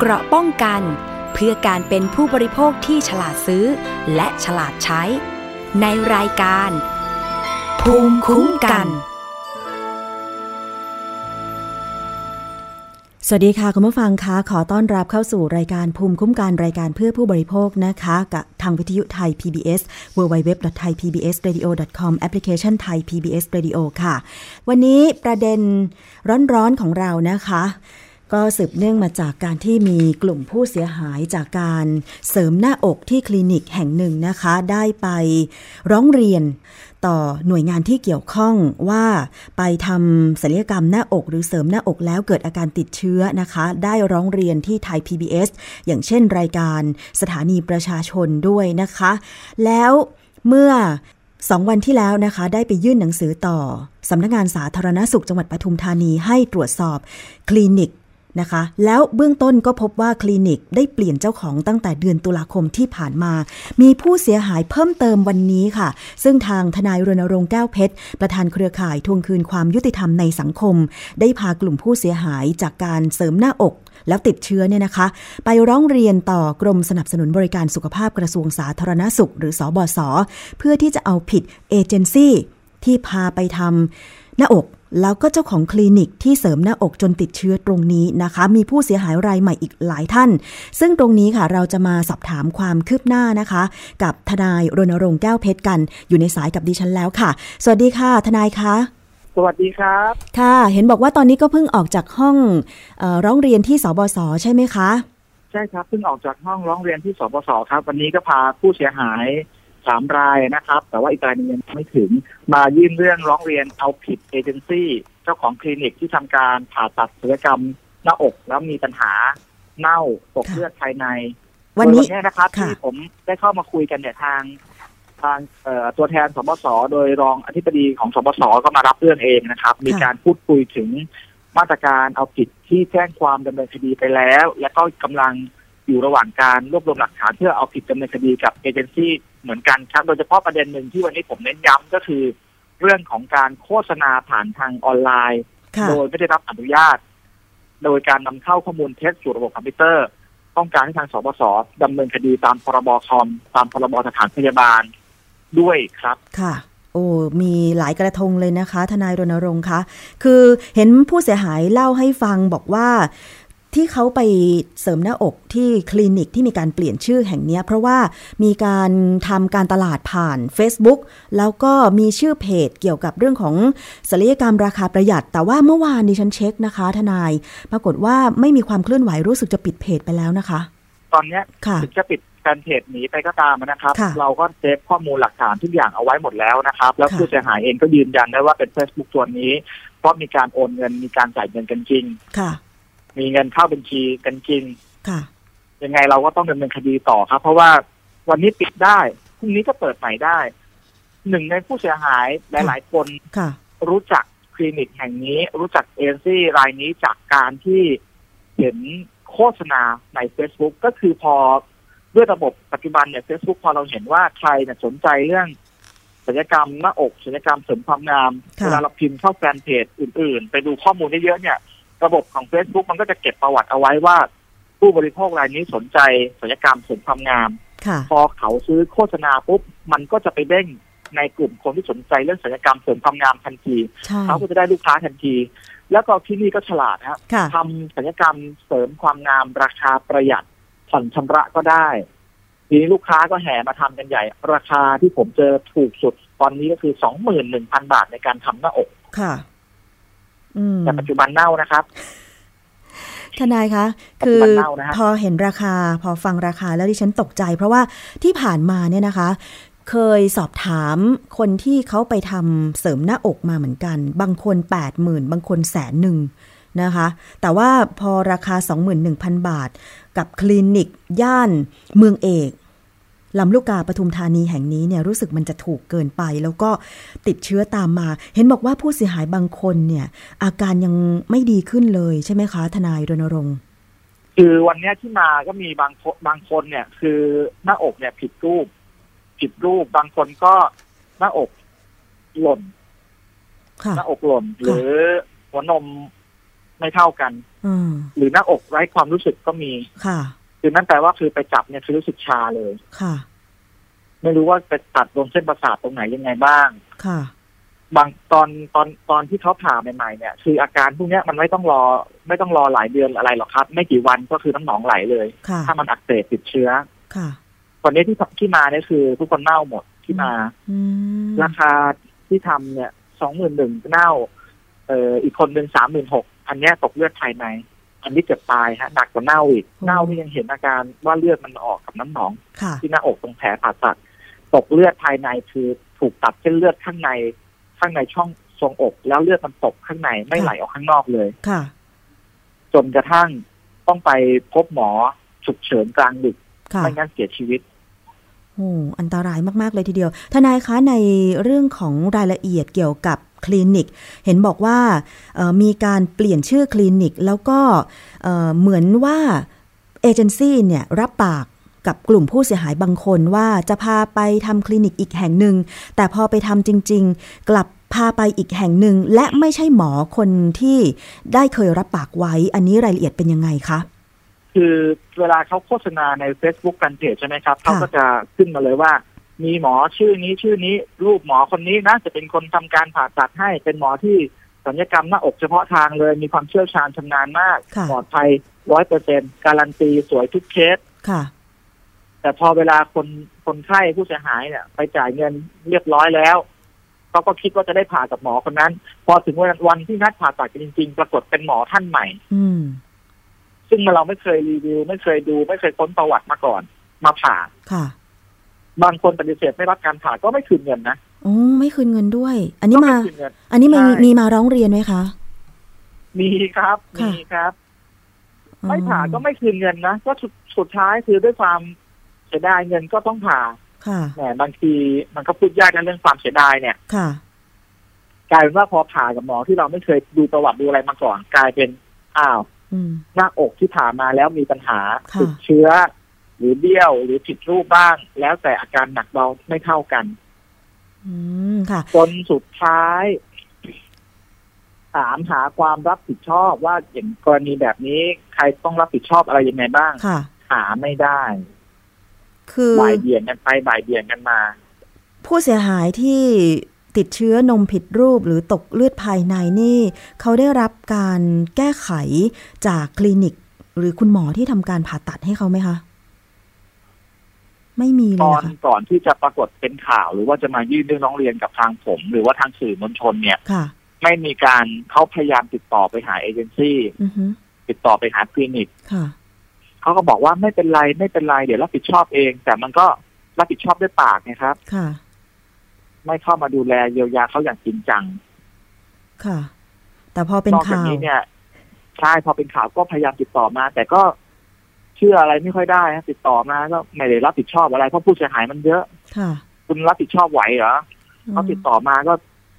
เกราะป้องกัน เพื่อการเป็นผู้บริโภคที่ฉลาดซื้อ และฉลาดใช้ ในรายการ ภูมิคุ้มกัน สวัสดีค่ะ คุณผู้ฟังคะขอต้อนรับเข้าสู่รายการภูมิคุ้มกันรายการเพื่อผู้บริโภคนะคะกับทางวิทยุไทย PBS www.thaipbsradio.com แอปพลิเคชันไทย PBS Radio ค่ะ วันนี้ประเด็นร้อนๆของเรานะคะ ก็สืบเนื่องมาจากการที่มีกลุ่มผู้เสียหายจากการเสริมหน้าอกที่คลินิกแห่งหนึ่งนะคะ ได้ไปร้องเรียนต่อหน่วยงานที่เกี่ยวข้องว่าไปทำศัลยกรรมหน้าอกหรือเสริมหน้าอกแล้วเกิดอาการติดเชื้อนะคะ ได้ร้องเรียนที่ไทย PBS อย่างเช่นรายการสถานีประชาชนด้วยนะคะ แล้วเมื่อสองวันที่แล้วนะคะ ได้ไปยื่นหนังสือต่อสำนักงานสาธารณสุขจังหวัดปทุมธานีให้ตรวจสอบ คลินิก นะคะ แล้วเบื้องต้นก็พบว่าคลินิกได้เปลี่ยนเจ้าของตั้งแต่เดือนตุลาคมที่ผ่านมา มีผู้เสียหายเพิ่มเติมวันนี้ค่ะ ซึ่งทางทนายรณรงค์แก้วเพชร ประธานเครือข่ายทวงคืนความยุติธรรมในสังคม ได้พากลุ่มผู้เสียหายจากการเสริมหน้าอกแล้วติดเชื้อเนี่ยนะคะ ไปร้องเรียนต่อกรมสนับสนุนบริการสุขภาพกระทรวงสาธารณสุข หรือสอบศเพื่อที่จะเอาผิดเอเจนซี่ที่พาไปทำหน้าอก แล้วก็เจ้าของคลินิกที่เสริมหน้าอกจนติดเชื้อตรงนี้นะคะ มีผู้เสียหายรายใหม่อีกหลายท่าน ซึ่งตรงนี้ค่ะเราจะมาสอบถามความคืบหน้านะคะ กับทนายรณรงค์แก้วเพชรกัน อยู่ในสายกับดิฉันแล้วค่ะ สวัสดีค่ะ ทนายคะสวัสดีครับ ค่ะ เห็นบอกว่าตอนนี้ก็เพิ่งออกจากห้องเออร้องเรียนที่สบศใช่ไหมคะ ใช่ครับเพิ่งออกจากห้องร้องเรียนที่สปสครับ วันนี้ก็พาผู้เสียหาย สามรายนะครับ แต่ว่าอีกรายหนึงยังไม่ถึง มายื่นเรื่องร้องเรียนเอาผิดเอเจนซี่เจ้าของคลินิกที่ทำการผ่าตัดศัลยกรรมหน้าอกแล้วมีปัญหาเน่าตกค่ะเลือดภายใน วันนี้โดยเยนะครับค่ะที่ผมได้เข้ามาคุยกันเนี่ยทางทางเอ่อตัวแทนสบสโดยรองอธิบดีของสบสก็มารับเรื่องเองนะครับ มีการพูดคุยถึงมาตรการเอาผิดที่แจ้งความดำเนินคดีไปแล้ว และก็กำลังอยู่ระหว่างการรวบรวมหลักฐานเพื่อเอาผิดดำเนินคดีกับเอเจนซี่ เหมือนกันครับ โดยเฉพาะประเด็นหนึ่งที่วันนี้ผมเน้นย้ำก็คือ เรื่องของการโฆษณาผ่านทางออนไลน์ค่ะโดยไม่ได้รับอนุญาต โดยการนำเข้าข้อมูลเท็จสู่ระบบคอมพิวเตอร์ ต้องการให้ทางสบสดำเนินคดีตามพรบคอมตามพรบสถานพยาบาลด้วยครับค่ะโอ้มีหลายกระทงเลยนะคะ ทนายรณรงค์คะ คือเห็นผู้เสียหายเล่าให้ฟังบอกว่า ที่เขาไปเสริมหน้าอกที่คลินิกที่มีการเปลี่ยนชื่อแห่งเนี้ยเพราะว่ามีการทำการตลาดผ่าน Facebook แล้วก็มีชื่อเพจเกี่ยวกับเรื่องของศัลยกรรมราคาประหยัด แต่ว่าเมื่อวานดิฉันเช็คนะคะ ทนาย ปรากฏว่าไม่มีความเคลื่อนไหวรู้สึกจะปิดเพจไปแล้วนะคะ ตอนเนี้ยค่ะถึงจะปิดแฟนเพจหนีไปก็ตามนะครับค่ะเราก็เซฟข้อมูลหลักฐานทุกอย่างเอาไว้หมดแล้วนะครับ แล้วค่ะผู้เสียหายเองก็ยืนยันได้ว่าเป็น Facebook ตัวนี้ เพราะมีการโอนเงินมีการจ่ายเงินกันจริงค่ะ มีเงินเข้าบัญชีกันจริงค่ะ ยังไงเราก็ต้องดำเนินคดีต่อครับ เพราะว่าวันนี้ปิดได้พรุ่งนี้ก็เปิดใหม่ได้ หนึ่งในผู้เสียหายหลาย ๆ คนค่ะ รู้จักคลินิกแห่งนี้ รู้จักเอเจนซี่รายนี้จากการที่เห็นโฆษณาใน Facebook ก็คือพอด้วยระบบปัจจุบันเนี่ย Facebook พอเราเห็นว่าใครเนี่ยสนใจเรื่องศัลยกรรมหน้าอกศัลยกรรมเสริมความงามค่ะเวลาเราพิมพ์เข้าแฟนเพจอื่น ๆ ไปดูข้อมูลเยอะๆเนี่ย ระบบของ Facebook มันก็จะเก็บประวัติเอาไว้ว่า ผู้บริโภครายนี้สนใจศัลยกรรมเสริมความงามค่ะพอเขาซื้อโฆษณาปุ๊บมันก็จะไปเด้งในกลุ่มคนที่สนใจเรื่องศัลยกรรมเสริมความงามทันทีใช่เขาก็จะได้ลูกค้าทันที แล้วก็ที่นี่ก็ฉลาดฮะค่ะทำศัลยกรรมเสริมความงามราคาประหยัดผ่อนชำระก็ได้ทีนี้ลูกค้าก็แห่มาทำกันใหญ่ ราคาที่ผมเจอถูกสุดตอนนี้ก็คือสองหมื่นหนึ่งพันบาทในการทำหน้าอกค่ะอืม แต่ปัจจุบันเน่านะครับทนายคะปัจคืจุอบันเน่านะฮะพอเห็นราคาพอฟังราคาแล้วดิฉันตกใจ เพราะว่าที่ผ่านมาเนี่ยนะคะ เคยสอบถามคนที่เขาไปทำเสริมหน้าอกมาเหมือนกัน บางคน 8 0,000 บางคนแสนหนึ่งนะคะ แต่ว่าพอราคา 21,000 บาท กับคลินิก ย่านเมืองเอก ลำลูกกาปทุมธานีแห่งนี้เนี่ยรู้สึกมันจะถูกเกินไป แล้วก็ติดเชื้อตามมา เห็นบอกว่าผู้เสียหายบางคนเนี่ยอาการยังไม่ดีขึ้นเลยใช่ไหมคะทนายรณรงค์คือวันเนี้ยที่มาก็มีบางคนบางคนเนี่ย คือหน้าอกเนี่ยผิดรูป ผิดรูปบางคนก็หน้าอกหล่นค่ะหน้าอกหล่นหรือหัวนมไม่เท่ากันอืมหรือหน้าอกไร้ความรู้สึกก็มีค่ะ คือนั่นแปลว่าคือไปจับเนี่ยคือรู้สึกชาเลย ค่ะ ไม่รู้ว่าไปตัดตรงเส้นประสาทตรงไหนยังไงบ้าง ค่ะ บางตอนตอนตอนที่เขาผ่าใหม่ๆเนี่ย คืออาการพวกเนี้ยมันไม่ต้องรอ ไม่ต้องรอหลายเดือนอะไรหรอกครับ ไม่กี่วันก็คือน้ำหนองไหลเลยค่ะถ้ามันอักเสบติดเชื้อ ค่ะตอนนี้ที่ที่มาเนี่ยคือ ทุกคนเน่าหมดที่มาอืมราคาที่ทำเนี่ยสองหมื่นหนึ่งเน่า เอ่ออีกคนหนึ่งสามหมื่นหกอันเนี้ยตกเลือดภายใน อันนี้เกือบตายฮะหนักกว่าเน่าอีกเน่าที่ยังเห็นอาการว่าเลือดมันออกกับน้ำหนองค่ะที่หน้าอกตรงแผลผ่าตัด ตกเลือดภายในคือถูกตัดเส้นเลือดข้างในข้างในช่องทรงอกแล้วเลือดมันตกข้างในไม่ไหลออกข้างนอกเลยค่ะ จนกระทั่งต้องไปพบหมอฉุกเฉินกลางดึกค่ะไม่งั้นเสียชีวิตโอ้อันตรายมาก ๆ เลยทีเดียว ทนายคะในเรื่องของรายละเอียดเกี่ยวกับ คลินิก เห็นบอกว่ามีการเปลี่ยนชื่อคลินิก แล้วก็เอ่อเหมือนว่าเอเจนซี่เนี่ยรับปากกับกลุ่มผู้เสียหายบางคนว่าจะพาไปทำคลินิกอีกแห่งหนึ่ง แต่พอไปทำจริง ๆ กลับพาไปอีกแห่งหนึ่ง และไม่ใช่หมอคนที่ได้เคยรับปากไว้ อันนี้รายละเอียดเป็นยังไงคะ คือเวลาเขาโฆษณาใน Facebook กันเพจใช่ไหมครับเขาก็จะขึ้นมาเลยว่า มีหมอชื่อนี้ชื่อนี้รูปหมอคนนี้นะจะเป็นคนทำการผ่าตัดให้เป็นหมอที่ศัลยกรรมหน้าอกเฉพาะทางเลย มีความเชี่ยวชาญชำนาญมากค่ะปลอดภัยร้อยเปอร์เซ็นการันตีสวยทุกเคสค่ะ แต่พอเวลาคนคนไข้ผู้เสียหายเนี่ย ไปจ่ายเงินเรียบร้อยแล้วเขาก็คิดว่าจะได้ผ่ากับหมอคนนั้น พอถึงวันวันที่นัดผ่าตัดกันจริง ๆ ปรากฏเป็นหมอท่านใหม่ อืมซึ่งเราไม่เคยรีวิว ไม่เคยดู ไม่เคยค้นประวัติมาก่อน มาผ่าค่ะ บางคนปฏิเสธไม่รับการผ่าก็ไม่คืนเงินนะโอ้ไม่คืนเงินด้วย อันนี้ก็มาไม่คืนเงินอันนี้มีใช่มีมาร้องเรียนไหมคะ มีครับค่ะมีครับ ไม่ผ่าก็ไม่คืนเงินนะก็สุดสุดท้ายคือด้วยความเสียดายเงินก็ต้องผ่าค่ะแหมบางทีมันก็พูดยากนะเรื่องความเสียดายเนี่ยค่ะกลายเป็นว่าพอผ่ากับหมอที่เราไม่เคยดูประวัติดูอะไรมาก่อน กลายเป็นอ้าวอืมหน้าอกที่ผ่ามาแล้วมีปัญหาค่ะติดเชื้อ หรือเบี้ยวหรือผิดรูปบ้าง แล้วแต่อาการหนักเบาไม่เท่ากัน อืมค่ะจนสุดท้าย ถามหาความรับผิดชอบว่าอย่างกรณีแบบนี้ ใครต้องรับผิดชอบอะไรยังไงบ้างค่ะ หาไม่ได้ คือบ่ายเบี่ยงกันไปบ่ายเบี่ยงกันมา ผู้เสียหายที่ติดเชื้อนมผิดรูปหรือตกเลือดภายในนี่ เขาได้รับการแก้ไขจากคลินิก หรือคุณหมอที่ทำการผ่าตัดให้เขาไหมคะ ไม่มีเลตยอเหรนอคะก่อนที่จะปรากฏเป็นข่าวหรือว่าจะมายื่นเรื่องร้องเรียนกับทางผม หรือว่าทางสื่อมวลชนเนี่ยค่ะ ไม่มีการเขาพยายามติดต่อไปหาเอเจนซี่อือฮึติดต่อไปหาคลินิกค่ะเขาก็บอกว่าไม่เป็นไรไม่เป็นไรเดี๋ยวรับผิดชอบเอง แต่มันก็รับผิดชอบด้วยปากนะครับค่ะไม่เข้ามาดูแลเยียวยาเขาอย่างจริงจัง ค่ะ แต่พอเป็นนอกจากข่าวนี้เนี่ยใช่พอเป็นข่าวก็พยายามติดต่อมา แต่ก็ เชื่ออะไรไม่ค่อยได้นะติดต่อมาก็ไม่ได้รับผิดชอบอะไรเพราะผู้เสียหายมันเยอะค่ะ คุณรับผิดชอบไหวเหรอเขาติดต่อมาก็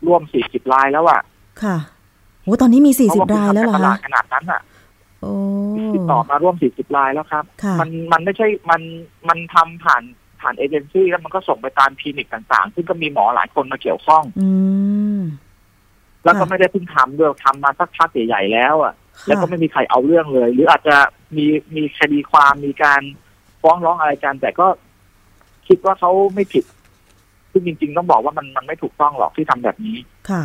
ร่วมสี่สิบรายแล้วอะค่ะโอ้ตอนนี้มีสี่เพสิราะบว่าคุณรายแล้วเหรทำอการตลาคะดขนาดนั้นอะโอ้ติดต่อมาร่วมสี่สิบรายแล้วครับค่ะมันมันไม่ใช่มันมันทำผ่านผ่านเอเจนซี่แล้วมันก็ส่งไปตามคลินิกต่างๆ ซึ่งก็มีหมอหลายคนมาเกี่ยวข้อง อืมแล้วก็ค่ะไม่ได้เพิ่งทำด้วยทำมาสักพักใหญ่ๆแล้วอะค่ะ แล้วก็ไม่มีใครเอาเรื่องเลย หรืออาจจะมีมีคดีความมีการฟ้องร้องอะไรกันแต่ก็คิดว่าเขาไม่ผิดซึ่งจริง ๆ ต้องบอกว่ามันมันไม่ถูกต้องหรอกที่ทำแบบนี้ค่ะ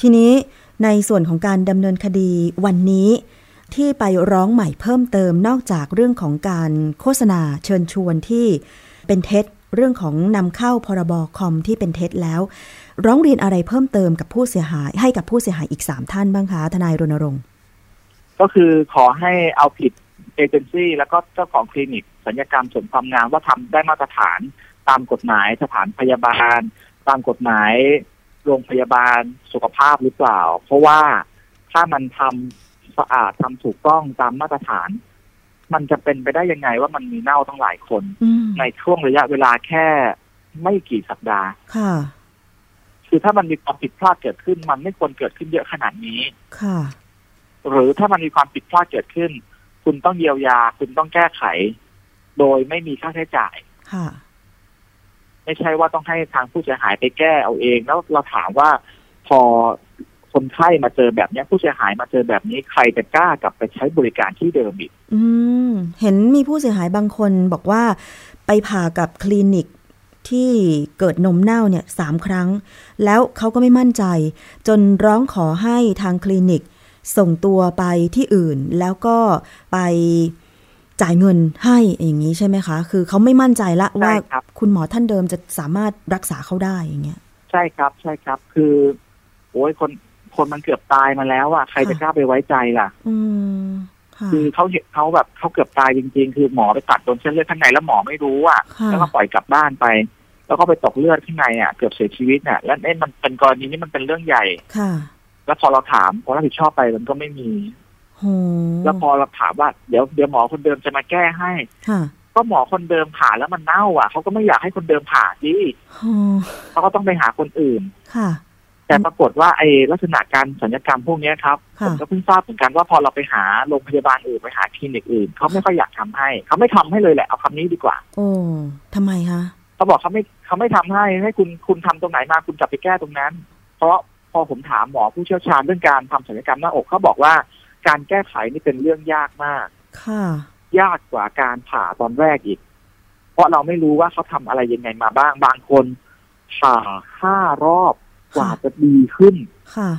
ทีนี้ในส่วนของการดำเนินคดีวันนี้ที่ไปร้องใหม่เพิ่มเติมนอกจากเรื่องของการโฆษณาเชิญชวนที่เป็นเท็จ เรื่องของนำเข้าพรบคอมที่เป็นเท็จแล้ว ร้องเรียนอะไรเพิ่มเติมกับผู้เสียหาย ให้กับผู้เสียหายอีกสามท่านบ้างคะทนายรณรงค์ ก็คือขอให้เอาผิดเอเจนซี่แล้วก็เจ้าของคลินิกสัญญกรรมเสริมความงามว่าทำได้มาตรฐานตามกฎหมายสถานพยาบาล ตามกฎหมายโรงพยาบาลสุขภาพหรือเปล่า เพราะว่าถ้ามันทำสะอาดทำถูกต้องตามมาตรฐาน มันจะเป็นไปได้ยังไงว่ามันมีเน่าตั้งหลายคนอืมในช่วงระยะเวลาแค่ไม่กี่สัปดาห์ ค่ะคือถ้ามันมีความผิดพลาดเกิดขึ้น มันไม่ควรเกิดขึ้นเยอะขนาดนี้ ค่ะ หรือถ้ามันมีความผิดพลาดเกิดขึ้น คุณต้องเยียวยา คุณต้องแก้ไข โดยไม่มีค่าใช้จ่าย ค่ะ ไม่ใช่ว่าต้องให้ทางผู้เสียหายไปแก้เอาเอง แล้วเราถามว่าพอคนไข้มาเจอแบบเนี้ยผู้เสียหายมาเจอแบบนี้ใครจะกล้ากลับไปใช้บริการที่เดิมอีกอืม เห็นมีผู้เสียหายบางคนบอกว่า ไปผ่ากับคลินิก ที่เกิดนมเน่าเนี่ยสามครั้ง แล้วเขาก็ไม่มั่นใจ จนร้องขอให้ทางคลินิก ส่งตัวไปที่อื่น แล้วก็ไปจ่ายเงินให้อย่างนี้ใช่ไหมคะ คือเขาไม่มั่นใจละว่าใช่ครับคุณหมอท่านเดิมจะสามารถรักษาเขาได้อย่างเงี้ย ใช่ครับ ใช่ครับ คือ โอ้ยคนคนมันเกือบตายมาแล้วอะใครจะค่ะกล้าไปไว้ใจล่ะ อืม ค่ะคือเขาเห็นเขาแบบเขาเกือบตายจริง ๆ คือหมอไปตัดโดนเส้นเลือดข้างในแล้วหมอไม่รู้อะค่ะแล้วก็ปล่อยกลับบ้านไป แล้วก็ไปตกเลือดข้างในอะเกือบเสียชีวิตเนี่ยแล้วเนี่ยมันเป็นกรณีนี้มันเป็นเรื่องใหญ่ค่ะ แล้วพอเราถามพอรับผิดชอบไปมันก็ไม่มีโหแล้วพอเราถามว่าเดี๋ยวเดี๋ยวหมอคนเดิมจะมาแก้ให้ค่ะก็หมอคนเดิมผ่าแล้วมันเน่า อะเขาก็ไม่อยากให้คนเดิมผ่าดิโหเขาก็ต้องไปหาคนอื่นค่ะ แต่ปรากฏว่าไอ้ลักษณะการสัญญกรรมพวกเนี้ยครับค่ะผมก็เพิ่งทราบเหมือนกันว่าพอเราไปหาโรงพยาบาลอื่นไปหาคลินิกอื่นเขาไม่ค่อยอยากทำให้เขาไม่ทำให้เลยแหละเอาคำนี้ดีกว่า โอ้ทำไมคะเขาบอกเขาไม่เขาไม่ทำให้ให้คุณคุณทำตรงไหนมาคุณกลับไปแก้ตรงนั้น เพราะพอผมถามหมอผู้เชี่ยวชาญเรื่องการทำศัลยกรรมหน้าอกเขาบอกว่า การแก้ไขนี่เป็นเรื่องยากมาก ค่ะ ยากกว่าการผ่าตอนแรกอีก เพราะเราไม่รู้ว่าเขาทำอะไรยังไงมาบ้างบางคนผ่าห้ารอบ กว่าจะดีขึ้น ค่ะ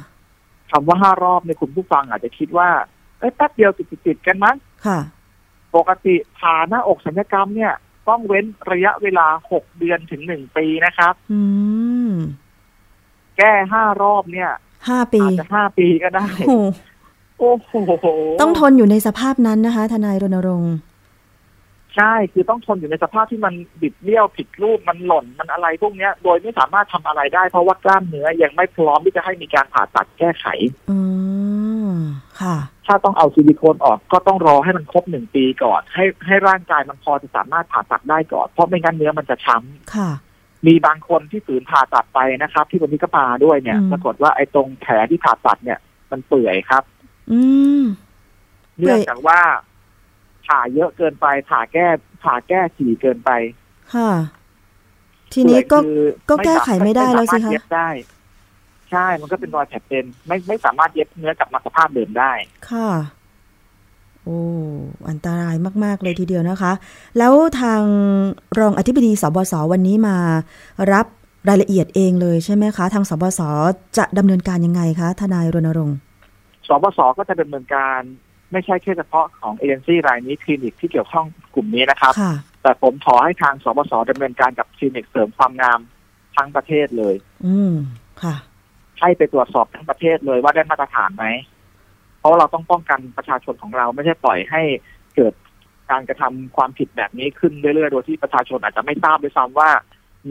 คำว่าห้ารอบเนี่ยคุณผู้ฟังอาจจะคิดว่าเอ้ยแป๊บเดียวติดๆกันมั้งค่ะ ปกติผ่าหน้าอกศัลยกรรมเนี่ย ต้องเว้นระยะเวลาหกเดือนถึงหนึ่งปีนะครับ อืม แก้ห้ารอบเนี่ยห้าปีอาจจะห้าปีก็ได้ โอ้โหโอ้โหต้องทนอยู่ในสภาพนั้นนะคะ ทนายรณรงค์ ใช่คือต้องทนอยู่ในสภาพที่มันบิดเบี้ยวผิดรูปมันหล่นมันอะไรพวกเนี้ย โดยไม่สามารถทำอะไรได้ เพราะว่ากล้ามเนื้อยังไม่พร้อมที่จะให้มีการผ่าตัดแก้ไข อืมค่ะ ถ้าต้องเอาซิลิโคนออกก็ต้องรอให้มันครบหนึ่งปีก่อน ให้ให้ร่างกายมันพอจะสามารถผ่าตัดได้ก่อน เพราะไม่งั้นเนื้อมันจะช้ำค่ะ มีบางคนที่ฝืนผ่าตัดไปนะครับ ที่วันนี้ก็มาด้วยเนี่ยอืมปรากฏว่าไอ้ตรงแผลที่ผ่าตัดเนี่ย มันเปื่อยครับ อืมเปื่เนื่ออยงจากว่า ผ่าเยอะเกินไป ผ่าแก้ผ่าแก้ถี่เกินไป ค่ะ ทีนี้ก็เปื่อยคือก็แก้ไขไม่ได้แล้วสิคะไม่สามารถเย็บได้ใช่ มันก็เป็นรอยแผลเป็น ไม่ไม่สามารถเย็บเนื้อกลับมาสภาพเดิมได้ ค่ะ โอ้อันตรายมาก ๆ เลยทีเดียวนะคะ แล้วทางรองอธิบดีสบศวันนี้มา รับรายละเอียดเองเลยใช่ไหมคะ ทางสบศจะดำเนินการยังไงคะทนายรณรงค์สบสก็จะดำเนินการ ไม่ใช่แค่เฉพาะของเอเจนซี่รายนี้คลินิกที่เกี่ยวข้องกลุ่มนี้นะครับค่ะแต่ผมขอให้ทางสบสดำเนินการกับคลินิกเสริมความงามทั้งประเทศเลย อืมค่ะให้ไปตรวจสอบทั้งประเทศเลยว่าได้มาตรฐานไหม เพราะว่าเราต้องป้องกันประชาชนของเราไม่ใช่ปล่อยให้เกิดการกระทำความผิดแบบนี้ขึ้นเรื่อยๆ โดยที่ประชาชนอาจจะไม่ทราบด้วยซ้ำว่า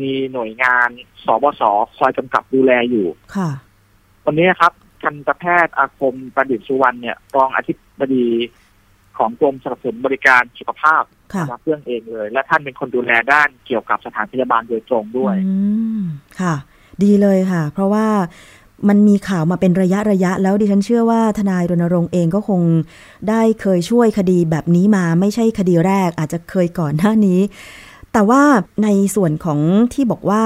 มีหน่วยงานสบสคอยกำกับดูแลอยู่ ค่ะ วันนี้ครับ ทันตแพทย์อาคมประดิษฐ์สุวรรณเนี่ยรองอธิบดีของกรมสนับสนุนบริการสุขภาพค่ะรับเรื่องเองเลย และท่านเป็นคนดูแลด้านเกี่ยวกับสถานพยาบาลโดยตรงด้วยอืมค่ะ ดีเลยค่ะ เพราะว่ามันมีข่าวมาเป็นระยะระยะ แล้วดิฉันเชื่อว่าทนายรณรงค์เองก็คงได้เคยช่วยคดีแบบนี้มาไม่ใช่คดีแรก อาจจะเคยก่อนหน้านี้ แต่ว่าในส่วนของที่บอกว่า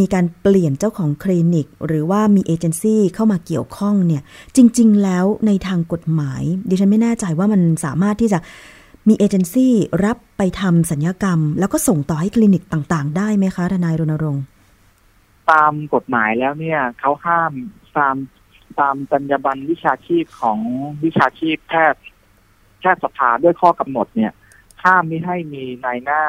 มีการเปลี่ยนเจ้าของคลินิก หรือว่ามีเอเจนซี่เข้ามาเกี่ยวข้องเนี่ย จริง ๆ แล้วในทางกฎหมาย ดิฉันไม่แน่ใจว่ามันสามารถที่จะมีเอเจนซี่รับไปทำสัญญกรรม แล้วก็ส่งต่อให้คลินิกต่างๆ ได้ไหมคะทนายรณรงค์ตามกฎหมายแล้วเนี่ยเขาห้ามตามตามจรรยาบรรณวิชาชีพของวิชาชีพแพทย์แพทย์สภาด้วยข้อกำหนดเนี่ย ห้ามไม่ให้มีนายหน้า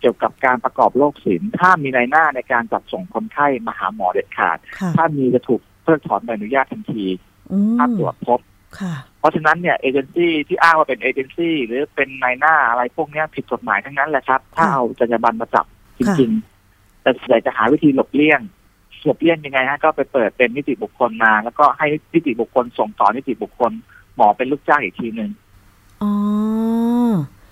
เกี่ยวกับการประกอบโรคศิลป์ห้ามมีนายหน้าในการจัดส่งคนไข้มาหาหมอเด็ดขาดค่ะถ้ามีจะถูกเพิกถอนใบอนุญาตทันทีอืมถ้าตรวจพบค่ะเพราะฉะนั้นเนี่ยเอเจนซี่ที่อ้างว่าเป็นเอเจนซี่หรือเป็นนายหน้าอะไรพวกเนี้ยผิดกฎหมายทั้งนั้นแหละครับ ถ้าค่ะเอาจรรยาบรรณมาจับจค่ะริงๆ แต่ส่วนใหญ่จะหาวิธีหลบเลี่ยงหลบเลี่ยงยังไงฮะก็ไปเปิดเป็นนิติบุคคลมา แล้วก็ให้นิติบุคคลส่งต่อนิติบุคคลหมอเป็นลูกจ้างอีกทีหนึ่งอ๋อ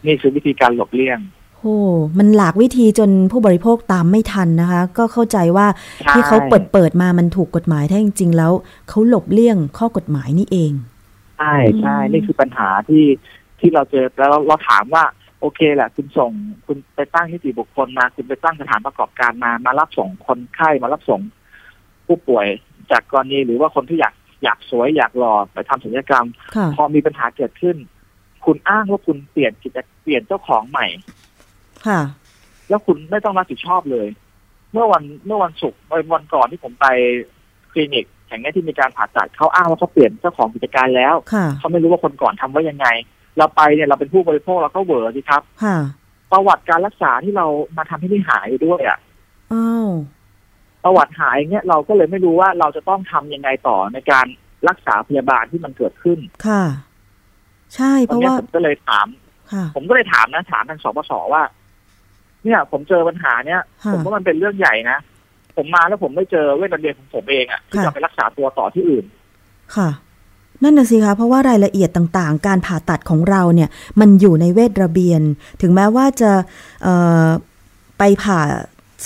นี่คือวิธีการหลบเลี่ยง โหมันหลากวิธีจนผู้บริโภคตามไม่ทันนะคะ ก็เข้าใจว่าใช่ที่เขาเปิดเปิดมามันถูกกฎหมายแท้จริง ๆ แล้วเขาหลบเลี่ยงข้อกฎหมายนี่เอง ใช่ใช่อืมนี่คือปัญหาที่ที่เราเจอแล้วเราเราถามว่าโอเคแหละคุณส่งคุณไปตั้งนิติบุคคลมา คุณไปตั้งสถานประกอบการมามารับส่งคนไข้มารับส่งผู้ป่วยจากกรณีหรือว่าคนที่อยากอยากสวยอยากหล่อไปทำศัลยกรรมค่ะพอมีปัญหาเกิดขึ้น คุณอ้างว่าคุณเปลี่ยนกิจเปลี่ยนเจ้าของใหม่ ค่ะ แล้วคุณไม่ต้องรับผิดชอบเลย เมื่อวันเมื่อวันศุกร์วันก่อนที่ผมไปคลินิกแห่งนี้ที่มีการผ่าตัดเขาอ้างว่าเขาเปลี่ยนเจ้าของกิจการแล้วค่ะเขาไม่รู้ว่าคนก่อนทำไว้ยังไง เราไปเนี่ยเราเป็นผู้บริโภคเราก็เหวอสิครับค่ะประวัติการรักษาที่เรามาทำให้ที่หายด้วยอะอ้าวประวัติหายเนี่ยเราก็เลยไม่รู้ว่าเราจะต้องทำยังไงต่อในการรักษาพยาบาลที่มันเกิดขึ้นค่ะ ใช่เพตรงราะเนี้ยว่าผมก็เลยถามค่ะผมก็เลยถามนะถามทางสปสว่า เนี่ยผมเจอปัญหาเนี่ยค่ะผมว่ามันเป็นเรื่องใหญ่นะผมมาแล้วผมไม่เจอเวชระเบียนของผมเองอะที่ค่ะจะไปรักษาตัวต่อที่อื่น ค่ะ นั่นน่ะสิคะเพราะว่ารายละเอียดต่างๆ การผ่าตัดของเราเนี่ย มันอยู่ในเวทระเบียน ถึงแม้ว่าจะเอ่อไปผ่า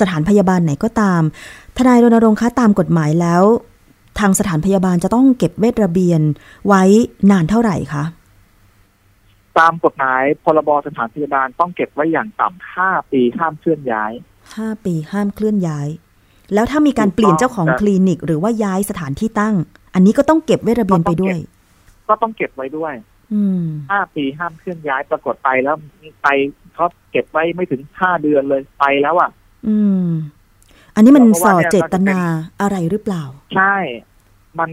สถานพยาบาลไหนก็ตาม ทนายรณรงค์คะตามกฎหมายแล้ว ทางสถานพยาบาลจะต้องเก็บเวทระเบียนไว้นานเท่าไหร่คะ ตามกฎหมายพรบสถานพยาบาลต้องเก็บไว้อย่างต่ำห้าปีห้ามเคลื่อนย้ายห้าปีห้ามเคลื่อนย้าย แล้วถ้ามีการเปลี่ยนเจ้าของถูกต้องคลินิก หรือว่าย้ายสถานที่ตั้ง อันนี้ก็ต้องเก็บเวทระเบียนไปด้วย ก็ต้องเก็บไว้ด้วยอืมห้าปีห้ามเคลื่อนย้ายปรากฏไปแล้วไปเขาเก็บไว้ไม่ถึงห้าเดือนเลยไปแล้วอะ อืม อันนี้มันเพราะส่ว่าอเนี่ยเจตนาก็จะเป็อะไรหรือเปล่า ใช่ มัน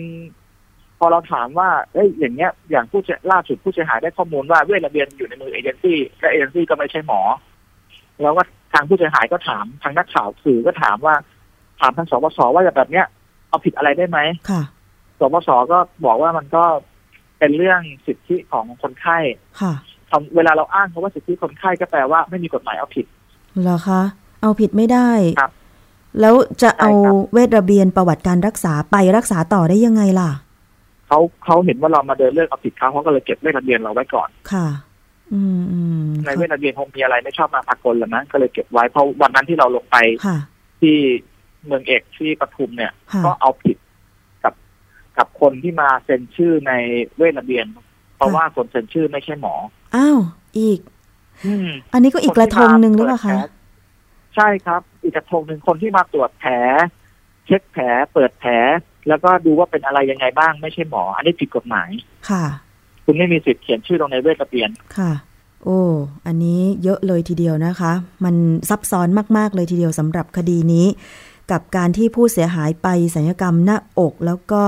พอเราถามว่าเอ้ยอย่างเงี้ยอย่างผู้เสียล่าสุดผู้เสียหายได้ข้อมูลว่าเวทระเบียนอยู่ในมือเอเจนซี่และเอเจนซี่ก็ไม่ใช่หมอ แล้วก็ทางผู้เสียหายก็ถามทางนักข่าวสื่อก็ถามว่า ถามทางสปสว่าแบบเนี้ยเอาผิดอะไรได้ไหมค่ะสปสก็บอกว่ามันก็เป็นเรื่องสิทธิของคนไข้ค่ะทำเวลาเราอ้างคำว่าสิทธิคนไข้ก็แปลว่าไม่มีกฎหมายเอาผิดเหรอคะเอาผิดไม่ได้ครับ แล้วจะเอาใช่ครับเวทระเบียนประวัติการรักษาไปรักษาต่อได้ยังไงล่ะ เขาเขาเห็นว่าเรามาเดินเรื่องเอาผิดเขาเขาก็เลยเก็บเวทระเบียนเราไว้ก่อนค่ะอืมอืมในเวทระเบียนคงมีอะไรไม่ชอบมาพากลแล้วนะก็เลยเก็บไว้เพราะวันนั้นที่เราลงไปค่ะที่เมืองเอกที่ปทุมเนี่ยค่ะก็เอาผิดกับกับคนที่มาเซ็นชื่อในเวทระเบียน เพราะว่าคนเซ็นชื่อไม่ใช่หมออ้าวอีกอืมอันนี้ก็อีกกระทงหนึ่งหรือเปล่าคะนที่มตวจแผใช่ครับ อีกกระทงหนึ่งคนที่มาตรวจแผล เช็คแผลเปิดแผล แล้วก็ดูว่าเป็นอะไรยังไงบ้างไม่ใช่หมอ อันนี้ผิดกฎหมาย ค่ะ คุณไม่มีสิทธิ์เขียนชื่อลงในเวทระเบียน ค่ะ โอ้ อันนี้เยอะเลยทีเดียวนะคะ มันซับซ้อนมาก ๆ เลยทีเดียวสำหรับคดีนี้ กับการที่ผู้เสียหายไปสัญญกรรมหน้าอก แล้วก็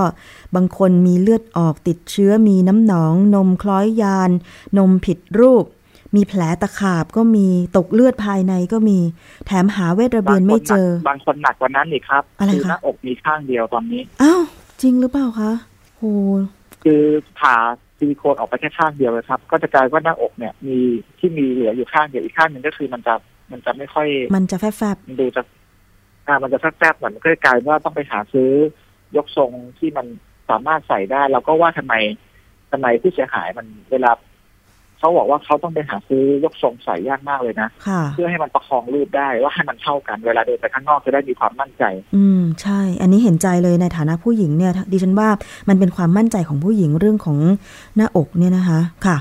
บางคนมีเลือดออกติดเชื้อมีน้ำหนอง นมคล้อยยาน นมผิดรูป มีแผลตะขาบก็มีตกเลือดภายในก็มี แถมหาเวทระเบียนไม่เจอ บางคนหนักกว่านั้นอีกครับอะไรคืคะหน้าอกมีข้างเดียวตอนนี้อ้าวจริงหรือเปล่าคะโอ้คือผ่าซิลิโคนออกไปแค่ข้างเดียวเลยครับ ก็จะกลายว่าหน้าอกเนี่ย มีที่มีเหลืออยู่ข้างเดียวอีกข้างหนึ่งก็คือมันจะมันจะไม่ค่อย มันจะแฟบมันดูจะอ่ามันจะแฟบๆเหมือนมันก็จะกลายว่าต้องไปหาซื้อยกทรงที่มันสามารถใส่ได้ เราก็ว่าทำไมทำไมผู้เสียหายมันเวลา เขาบอกว่าเขาต้องไปหาซื้อยกทรงใส่ยากมากเลยนะๆค่ะเพื่อให้มันประคองรูปได้ว่าให้มันเท่ากันเวลาเดินไปข้างนอกจะได้มีความมั่นใจ อืมใช่ อันนี้เห็นใจเลยในฐานะผู้หญิงเนี่ยดิฉันว่ามันเป็นความมั่นใจของผู้หญิงเรื่องของหน้าอกเนี่ยนะคะ ค่ะ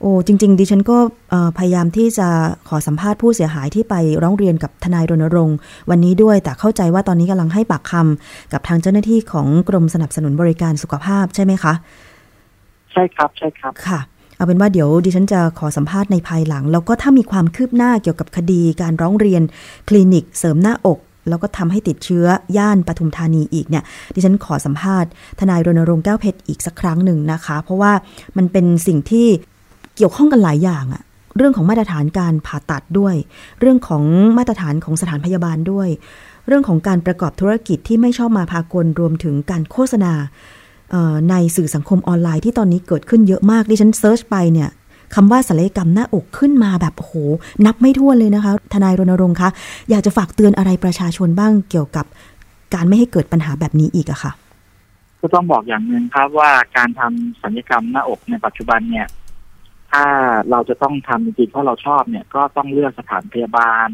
โอ้จริง ๆ ดิฉันก็เอ่อพยายามที่จะขอสัมภาษณ์ผู้เสียหายที่ไปร้องเรียนกับทนายรณรงค์วันนี้ด้วย แต่เข้าใจว่าตอนนี้กำลังให้ปากคำกับทางเจ้าหน้าที่ของกรมสนับสนุนบริการสุขภาพใช่ไหมคะ ใช่ครับใช่ครับค่ะ เอาเป็นว่าเดี๋ยวดิฉันจะขอสัมภาษณ์ในภายหลัง แล้วก็ถ้ามีความคืบหน้าเกี่ยวกับคดีการร้องเรียน คลินิกเสริมหน้าอก แล้วก็ทำให้ติดเชื้อย่านปทุมธานีอีกเนี่ย ดิฉันขอสัมภาษณ์ทนายรณรงค์แก้วเพชรอีกสักครั้งหนึ่งนะคะ เพราะว่ามันเป็นสิ่งที่เกี่ยวข้องกันหลายอย่างอะเรื่องของมาตรฐานการผ่าตัดด้วย เรื่องของมาตรฐานของสถานพยาบาลด้วย เรื่องของการประกอบธุรกิจที่ไม่ชอบมาพากลรวมถึงการโฆษณา ในสื่อสังคมออนไลน์ที่ตอนนี้เกิดขึ้นเยอะมากดิฉันเซิร์ชไปเนี่ยคำว่าศัลยกรรมหน้าอกขึ้นมาแบบโอ้โห นับไม่ถ้วนเลยนะคะ ทนายรณรงค์คะอยากจะฝากเตือนอะไรประชาชนบ้างเกี่ยวกับการไม่ให้เกิดปัญหาแบบนี้อีกอะค่ะก็ต้องบอกอย่างหนึ่งครับว่าการทำสัญญกรรมหน้าอกในปัจจุบันเนี่ย ถ้าเราจะต้องทำจริงๆเพราะเราชอบเนี่ยก็ต้องเลือกสถานพยาบาล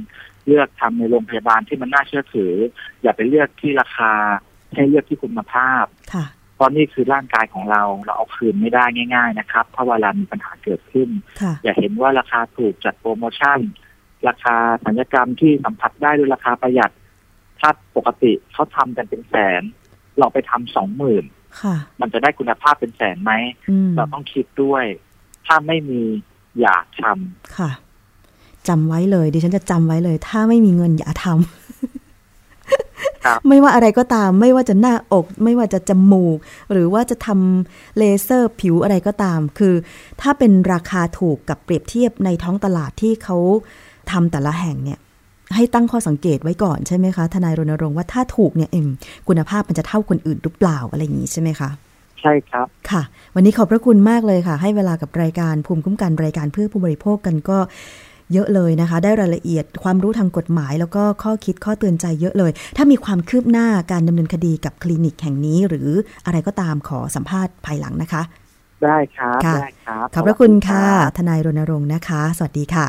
เลือกทำในโรงพยาบาลที่มันน่าเชื่อถือ อย่าไปเลือกที่ราคาให้เลือกที่คุณภาพค่ะเพราะนี่คือร่างกายของเราเราเอาคืนไม่ได้ง่าย ๆ นะครับถ้าเวลามีปัญหาเกิดขึ้นค่ะอย่าเห็นว่าราคาถูกจัดโปรโมชั่น ราคาสัญญกรรมที่สัมผัสได้ด้วยราคาประหยัด ถ้าปกติเขาทำกันเป็นแสน เราไปทำสองหมื่นค่ะมันจะได้คุณภาพเป็นแสนไหมอืมเราต้องคิดด้วย ถ้าไม่มีอยากทำค่ะจำไว้เลยดิฉันจะจำไว้เลย ถ้าไม่มีเงินอย่าทำครับ ไม่ว่าอะไรก็ตาม ไม่ว่าจะหน้าอก ไม่ว่าจะจมูก หรือว่าจะทำเลเซอร์ผิวอะไรก็ตาม คือ ถ้าเป็นราคาถูกกับเปรียบเทียบในท้องตลาดที่เขาทำแต่ละแห่งเนี่ย ให้ตั้งข้อสังเกตไว้ก่อนใช่ไหมคะ ทนายรณรงค์ว่าถ้าถูกเนี่ยเอ็มคุณภาพมันจะเท่าคนอื่นหรือเปล่าอะไรอย่างนี้ใช่ไหมคะใช่ครับ ค่ะ วันนี้ขอบพระคุณมากเลยค่ะ ให้เวลากับรายการภูมิคุ้มกันรายการเพื่อผู้บริโภคกันก็ เยอะเลยนะคะ ได้รายละเอียดความรู้ทางกฎหมาย แล้วก็ข้อคิดข้อเตือนใจเยอะเลย ถ้ามีความคืบหน้าการดำเนินคดีกับคลินิกแห่งนี้ หรืออะไรก็ตามขอสัมภาษณ์ภายหลังนะคะ ได้ครับค่ะได้ครับขอบพระคุณค่ะรับทนายรณรงค์นะคะ สวัสดีค่ะ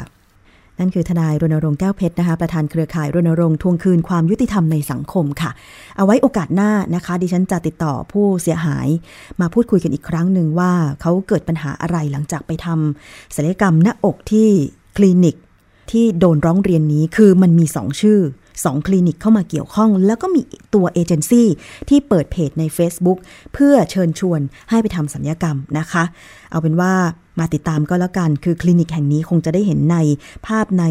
นั่นคือทนายรณรงค์แก้วเพชรนะคะประธานเครือข่ายรณรงค์ทวงคืนความยุติธรรมในสังคมค่ะ เอาไว้โอกาสหน้านะคะ ดิฉันจะติดต่อผู้เสียหาย มาพูดคุยกันอีกครั้งหนึ่งว่าเขาเกิดปัญหาอะไรหลังจากไปทำศัลยกรรมหน้าอกที่ คลินิกที่โดนร้องเรียนนี้คือมันมี 2 ชื่อ2คลินิกเข้ามาเกี่ยวข้อง แล้วก็มีตัวเอเจนซี่ที่เปิดเพจใน Facebook เพื่อเชิญชวนให้ไปทำศัลยกรรมนะคะ เอาเป็นว่ามาติดตามก็แล้วกัน คือคลินิกแห่งนี้คงจะได้เห็นในภาพใน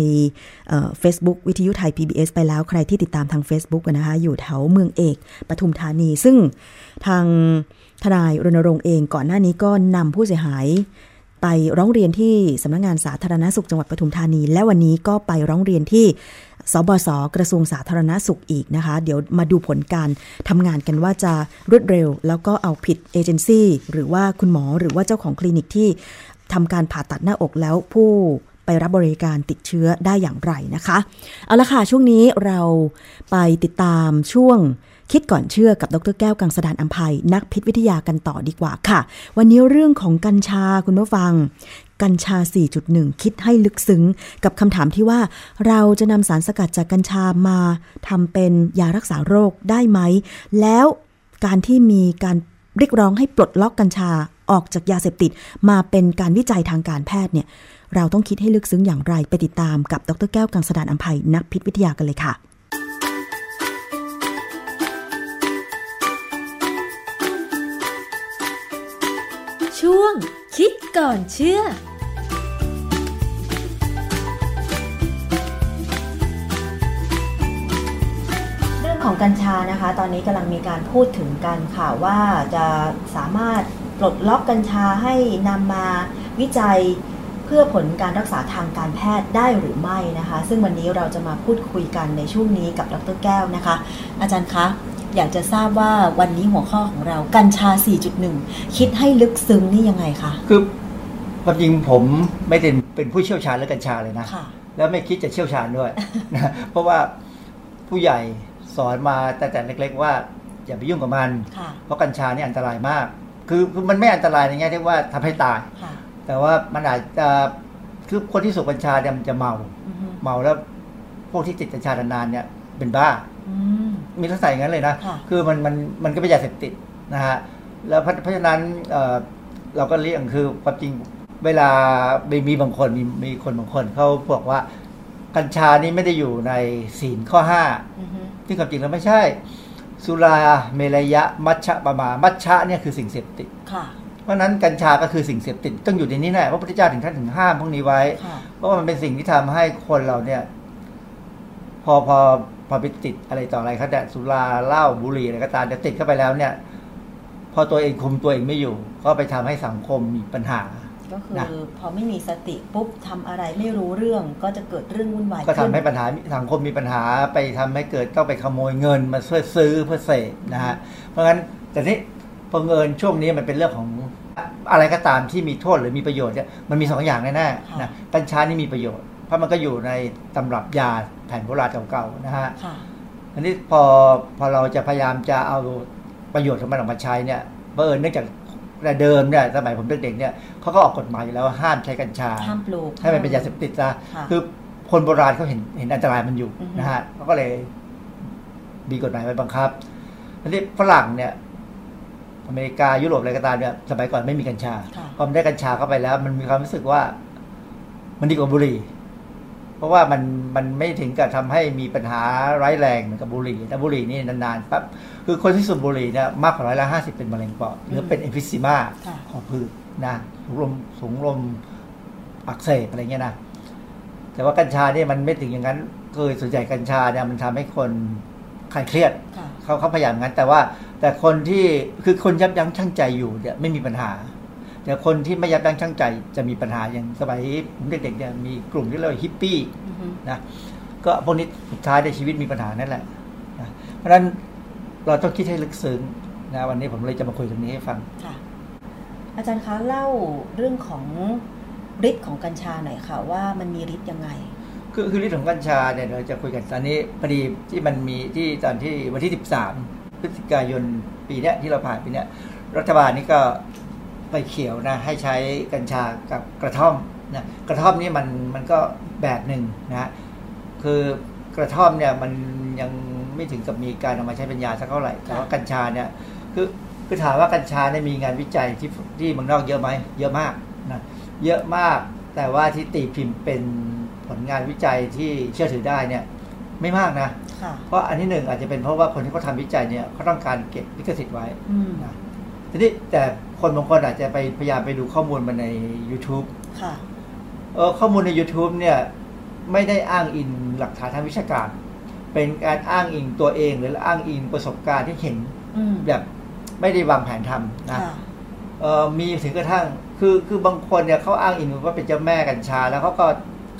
เฟซบุ๊กวิทยุไทย PBS ไปแล้วใครที่ติดตามทาง Facebook นะคะ อยู่แถวเมืองเอกปทุมธานี ซึ่งทางทนายรณรงค์เองก่อนหน้านี้ก็นำผู้เสียหาย ไปร้องเรียนที่สำนักงานสาธารณสุขจังหวัดปทุมธานี และวันนี้ก็ไปร้องเรียนที่สบศกระทรวงสาธารณสุขอีกนะคะ เดี๋ยวมาดูผลการทำงานกันว่าจะรวดเร็ว แล้วก็เอาผิดเอเจนซี่หรือว่าคุณหมอหรือว่าเจ้าของคลินิกที่ทำการผ่าตัดหน้าอกแล้วผู้ไปรับบริการติดเชื้อได้อย่างไรนะคะ เอาละค่ะ ช่วงนี้เราไปติดตามช่วง คิดก่อนเชื่อกับดรแก้วกังสดานอัมภัยนักพิษวิทยากันต่อดีกว่าค่ะ วันนี้เรื่องของกัญชาคุณผู้ฟัง กัญชา 4.1 คิดให้ลึกซึ้ง กับคำถามที่ว่าเราจะนำสารสกัดจากกัญชามาทำเป็นยารักษาโรคได้ไหม แล้วการที่มีการเรียกร้องให้ปลดล็อกกัญชาออกจากยาเสพติด มาเป็นการวิจัยทางการแพทย์เนี่ย เราต้องคิดให้ลึกซึ้งอย่างไรไปติดตามกับดรแก้วกังสดานอัมภัยนักพิษวิทยากันเลยค่ะ ช่วง คิดก่อนเชื่อเรื่องของกัญชานะคะ ตอนนี้กำลังมีการพูดถึงกันค่ะว่าจะสามารถปลดล็อกกัญชาให้นำมาวิจัยเพื่อผลการรักษาทางการแพทย์ได้หรือไม่นะคะ ซึ่งวันนี้เราจะมาพูดคุยกันในช่วงนี้กับดรแก้วนะคะ อาจารย์คะ อยากจะทราบว่าวันนี้หัวข้อของเรากัญชา 4.1 คิดให้ลึกซึ้งนี่ยังไงคะ คือความจริงผมไม่ได้เป็นผู้เชี่ยวชาญเรื่องกัญชาเลยนะค่ะแล้วไม่คิดจะเชี่ยวชาญด้วยนะเพราะว่าผู้ใหญ่สอนมาแต่แต่เล็ก ๆ ว่าอย่าไปยุ่งกับมันค่ะเพราะกัญชานี่อันตรายมากคือคือมันไม่อันตรายในแง่ที่ว่าทำให้ตายค่ะแต่ว่ามันอาจจะคือคนที่สูบกัญชาเนี่ยมันจะเมาอือฮึเมาแล้วพวกที่ติดกัญชานานๆเนี่ยเป็นบ้าอื มมีลักษณะอย่างนั้นเลยนะค่ะคือมันมันมันก็เป็นยาเสพติดนะฮะ แล้วเพราะเพราะฉะนั้นเอ่อเราก็เรียกคือความจริงเวลามีมีบางคนมีมีคนบางคนเขาบอกว่ากัญชานี่ไม่ได้อยู่ในศีลข้อห้าอือฮึที่ความจริงแล้วไม่ใช่ สุราเมรยะ มัชฌะปมา มัชฌะเนี่ยคือสิ่งเสพติดค่ะเพราะฉะนั้นกัญชาก็คือสิ่งเสพติดต้องอยู่ในนี้แน่พระพุทธเจ้าถึงท่านถึงห้ามพวกนี้ไว้ค่ะเพราะว่ามันเป็นสิ่งที่ทำให้คนเราเนี่ย พอพอ พอไปติดอะไรต่ออะไรเขาแต่สุราเหล้าบุหรี่อะไรก็ตามแต่ติดเข้าไปแล้วเนี่ย พอตัวเองคุมตัวเองไม่อยู่ ก็ไปทำให้สังคมมีปัญหา ก็คือนะพอไม่มีสติปุ๊บทำอะไรไม่รู้เรื่องก็จะเกิดเรื่องวุ่นวายก็ทำขึ้นให้ปัญหาสังคมมีปัญหาไปทำให้เกิดต้องไปขโมยเงินมาช่วยซื้อเพื่อเสพนะฮะเพราะงั้นแต่ที่พอเงินช่วงนี้มันเป็นเรื่องของอะไรก็ตามที่มีโทษหรือมีประโยชน์เนี่ยมันมีสองอย่างแน่ๆนะกัญชานี่มีประโยชน์ เพราะมันก็อยู่ในตำรับยาแผนโบราณเก่าๆนะฮะค่ะอันนี้พอพอเราจะพยายามจะเอาประโยชน์ของมันออกมาใช้เนี่ยเบอิญเนื่องจากแต่เดิมเนี่ยสมัยผมเด็กๆเนี่ยเขาก็ออกกฎหมายอยู่แล้วว่าห้ามใช้กัญชาห้ามปลูกให้มันเป็นยาเสพติดซะค่ะคือคนโบราณเขาเห็นเห็นอันตรายมันอยู่อือฮึนะฮะเขาก็เลยมีกฎหมายไว้บังคับอันนี้ฝรั่งเนี่ยอเมริกายุโรปอะไรก็ตามเนี่ยสมัยก่อนไม่มีกัญชาค่ะพอมันได้กัญชาเข้าไปแล้ว มันมีความรู้สึกว่า มันดีกว่าบุหรี่ เพราะว่ามันมันไม่ถึงกับทำให้มีปัญหาร้ายแรงเหมือนกับบุหรี่แต่บุหรี่นี่นานๆปั๊บคือคนที่สูบบุหรี่เนี่ยมากกว่าร้อยละห้าสิบเป็นมะเร็งปอดหรือเป็นเอฟิซิมาค่ะของพืชนะถุงลมถุงลมอักเสบอะไรเงี้ยนะแต่ว่ากัญชาเนี่ยมันไม่ถึงอย่างนั้นคือส่วนใหญ่กัญชาเนี่ยมันทำให้คนคลายเครียดค่ะเขาเขาพยายามงั้น แต่ว่าแต่คนที่คือคนยับยั้งชั่งใจอยู่เนี่ยไม่มีปัญหา แต่คนที่ไม่ยับยั้งชั่งใจจะมีปัญหาอย่างสมัยผมเด็กๆเนี่ยมีกลุ่มที่เรียกว่าฮิปปี้อือฮึนะก็พวกนี้สุดท้ายในชีวิตมีปัญหานั่นแหละนะเพราะฉะนั้นเราต้องคิดให้ลึกซึ้งนะวันนี้ผมเลยจะมาคุยตรงนี้ให้ฟังค่ะอาจารย์คะเล่าเรื่องของฤทธิ์ของกัญชาหน่อยค่ะ ว่ามันมีฤทธิ์ยังไง คือคือเรื่องของกัญชาเนี่ยเราจะคุยกันตอนนี้พอดีที่มันมีที่ตอนที่วันที่ 13 พฤศจิกายนปีเนี้ยที่เราผ่านปีเนี้ยรัฐบาลนี่ก็ ไปเขียวนะให้ใช้กัญชากับกระท่อมนะกระท่อมนี่มันมันก็แบบหนึ่งนะฮะคือกระท่อมเนี่ยมันยังไม่ถึงกับมีการเอามาใช้เป็นยาสักเท่าไหร่แต่ว่ากัญชาเนี่ยคือคือถามว่ากัญชาเนี่ยมีงานวิจัยที่ที่เมืองนอกเยอะไหมเยอะมากนะเยอะมากแต่ว่าที่ตีพิมพ์เป็นผลงานวิจัยที่เชื่อถือได้เนี่ยไม่มากนะค่ะเพราะอันที่หนึ่งอาจจะเป็นเพราะว่าคนที่เขาทำวิจัยเนี่ยเขาต้องการเก็บลิขสิทธิ์ไว้อืมนะ ทีนี้แต่คนบางคนอาจจะไปพยายามไปดูข้อมูลมาใน YouTube ค่ะเออข้อมูลใน YouTube เนี่ยไม่ได้อ้างอิงหลักฐานทางวิชาการ เป็นการอ้างอิงตัวเอง หรืออ้างอิงประสบการณ์ที่เห็นอืมแบบไม่ได้วางแผนทำนะ ค่ะ เออมีถึงกระทั่ง คือคือบางคนเนี่ยเขาอ้างอิงว่าเป็นเจ้าแม่กัญชา แล้วเขาก็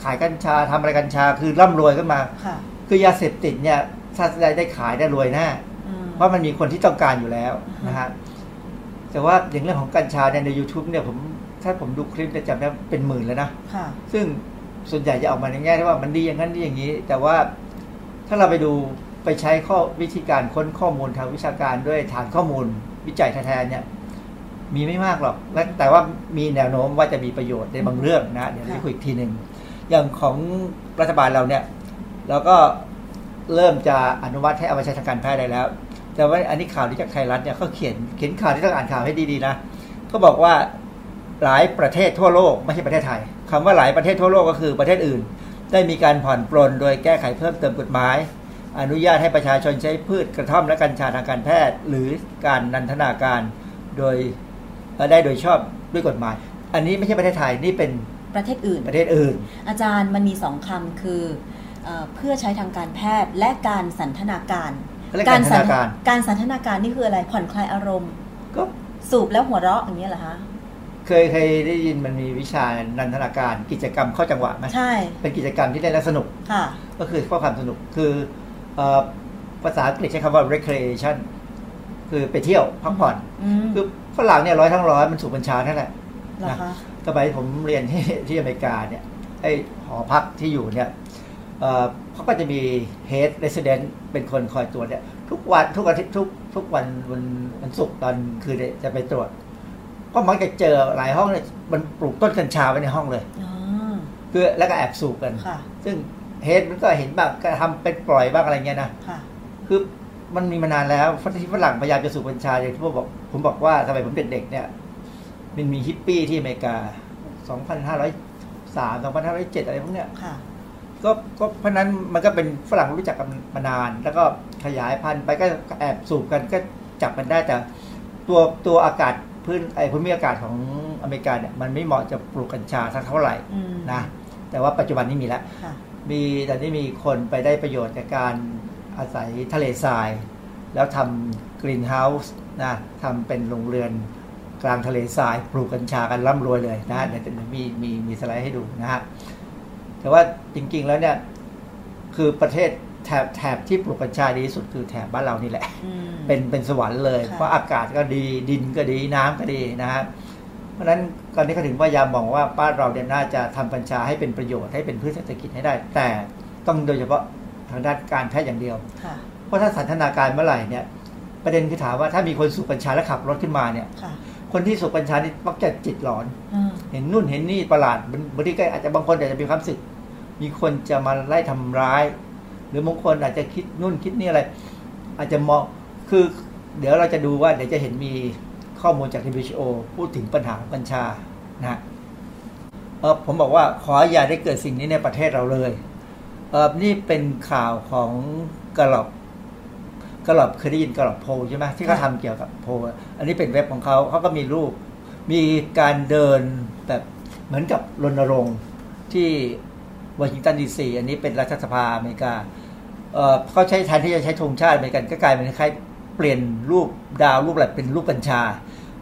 ขายกัญชาทำอะไรกัญชา คือร่ำรวยขึ้นมา ค่ะ คือยาเสพติดเนี่ยถ้าได้ได้ขายได้รวยแน่อืม เพราะมันมีคนที่ต้องการอยู่แล้วอือฮึนะฮะ แต่ว่าอย่างเรื่องของกัญชาเนี่ยใน YouTube เนี่ยผมถ้าผมดูคลิปจะจำได้เป็นหมื่นแล้วนะค่ะ ซึ่งส่วนใหญ่จะออกมาในแง่ที่ว่ามันดีอย่างนั้นดีอย่างนี้ แต่ว่าถ้าเราไปดูไปใช้ข้อวิธีการค้นข้อมูลทางวิชาการด้วยฐานข้อมูลวิจัยแท้ๆเนี่ยมีไม่มากหรอกและแต่ว่ามีแนวโน้มว่าจะมีประโยชน์ในบางเรื่องนะ เดี๋ยวเราจะคุยอีกทีหนึ่ง อย่างของรัฐบาลเราเนี่ย เราก็เริ่มจะอนุมัติให้เอาไปใช้ทางการแพทย์ได้แล้ว แต่ว่าอันนี้ข่าวที่จากไทยรัฐเนี่ยเขาเขียนเขียนข่าวที่ต้องอ่านข่าวให้ดีๆนะเขาบอกว่าหลายประเทศทั่วโลกไม่ใช่ประเทศไทยคำว่าหลายประเทศทั่วโลกก็คือประเทศอื่น ได้มีการผ่อนปลนโดยแก้ไขเพิ่มเติมกฎหมาย อนุญาตให้ประชาชนใช้พืชกระท่อมและกัญชาทางการแพทย์ หรือการนันทนาการโดยเอ่อได้โดยชอบด้วยกฎหมาย อันนี้ไม่ใช่ประเทศไทยนี่เป็นประเทศอื่น ประเทศอื่น อาจารย์มันมีสองคำคือเอ่อเพื่อใช้ทางการแพทย์และการสันทนาการ เขาเรียกการสันทนาการการสันทนาการนี่คืออะไรผ่อนคลายอารมณ์ก็สูบแล้วหัวเราะอย่างเงี้ยเหรอคะเคยเคยได้ยินมันมีวิชานันทนาการกิจกรรมเข้าจังหวะไหมใช่เป็นกิจกรรมที่เล่นแล้วสนุกค่ะก็คือข้อความสนุกคือเอ่อภาษาอังกฤษใช้คำว่า recreation คือไปเที่ยวพักผ่อนอืมคือฝรั่งเนี่ยร้อยทั้งร้อยมันสูบบัญชานั่นแหละเหรอคะสมัยผมเรียนที่ที่อเมริกาเนี่ยไอหอพักที่อยู่เนี่ย เอ่อเขาก็จะมี head resident เป็นคนคอยตรวจเนี่ยทุกวันทุกอาทิตย์ทุกทุกวันวันวันศุกร์ตอนคืนเนี่ยจะไปตรวจ ก็มักจะเจอหลายห้องเนี่ยมันปลูกต้นกัญชาไว้ในห้องเลยอ๋อคือแล้วก็แอบสูบกันค่ะซึ่งเฮดมันก็เห็นบ้างก็ทำเป็นปล่อยบ้างอะไรเงี้ยนะค่ะคือมันมีมานานแล้วฝรั่งฝรั่งพยายามจะสูบกัญชาอย่างที่ผมบอก ผมบอกว่าสมัยผมเด็กๆเนี่ย มันมีฮิปปี้ที่อเมริกา 2,503 2,507 อะไรพวกเนี้ยค่ะ ก็ก็เพราะฉะนั้นมันก็เป็นฝรั่งรู้จักกันมานาน แล้วก็ขยายพันธุ์ไปก็แอบสูบกันก็จับมันได้แต่ตัวตัวอากาศพื้นไอ้ภูมิอากาศของอเมริกาเนี่ยมันไม่เหมาะจะปลูกกัญชาสักเท่าไหร่อืมนะแต่ว่าปัจจุบันนี้มีแล้วค่ะมีตอนนี้มีคนไปได้ประโยชน์จากการอาศัยทะเลทราย แล้วทำกรีนเฮาส์นะทำเป็นโรงเรือนกลางทะเลทราย ปลูกกัญชากันร่ำรวยเลยนะเดี๋ยวจะมีมีมีสไลด์ให้ดูนะฮะ แต่ว่าจริง ๆ แล้วเนี่ย คือประเทศแถบแถบที่ปลูกกัญชาดีที่สุดคือแถบบ้านเรานี่แหละอืมเป็นเป็นสวรรค์เลยค่ะเพราะอากาศก็ดีดินก็ดีน้ำก็ดีนะฮะเพราะฉะนั้นตอนนี้ก็ถึงพยายามมองว่าบ้านเราเนี่ยน่าจะทำกัญชาให้เป็นประโยชน์ให้เป็นพืชเศรษฐกิจให้ได้ แต่ต้องโดยเฉพาะทางด้านการแพทย์อย่างเดียวค่ะเพราะถ้าสันทนาการเมื่อไหร่เนี่ยประเด็นคือถามว่าถ้ามีคนสูบกัญชาแล้วขับรถขึ้นมาเนี่ย ค่ะคนที่สูบกัญชานี่มักจะจิตหลอนอืมเห็นนู่นเห็นนี่ประหลาดบางบางทีก็อาจจะบางคนอาจจะมีความรู้สึก มีคนจะมาไล่ทำร้าย หรือบางคนอาจจะคิดนู่นคิดนี่อะไร อาจจะมองคือเดี๋ยวเราจะดูว่าเดี๋ยวจะเห็นมีข้อมูลจาก WHO พูดถึงปัญหาของกัญชานะฮะเออผมบอกว่าขออย่าได้เกิดสิ่งนี้ในประเทศเราเลยเออนี่เป็นข่าวของกระหลอบ กระหลอบเคยได้ยินกระหลอบโพลใช่ไหมที่เขาทำเกี่ยวกับโพลอันนี้เป็นเว็บของเขาเขาก็มีรูป มีการเดินแบบเหมือนกับรณรงค์ที่วอชิงตันดีซีอันนี้เป็นรัฐสภาอเมริกาเอ่อเขาใช้แทนที่จะใช้ธงชาติอเมริกันก็กลายเป็นคล้ายๆเปลี่ยนรูปดาวรูปอะไรเป็นรูปกัญชา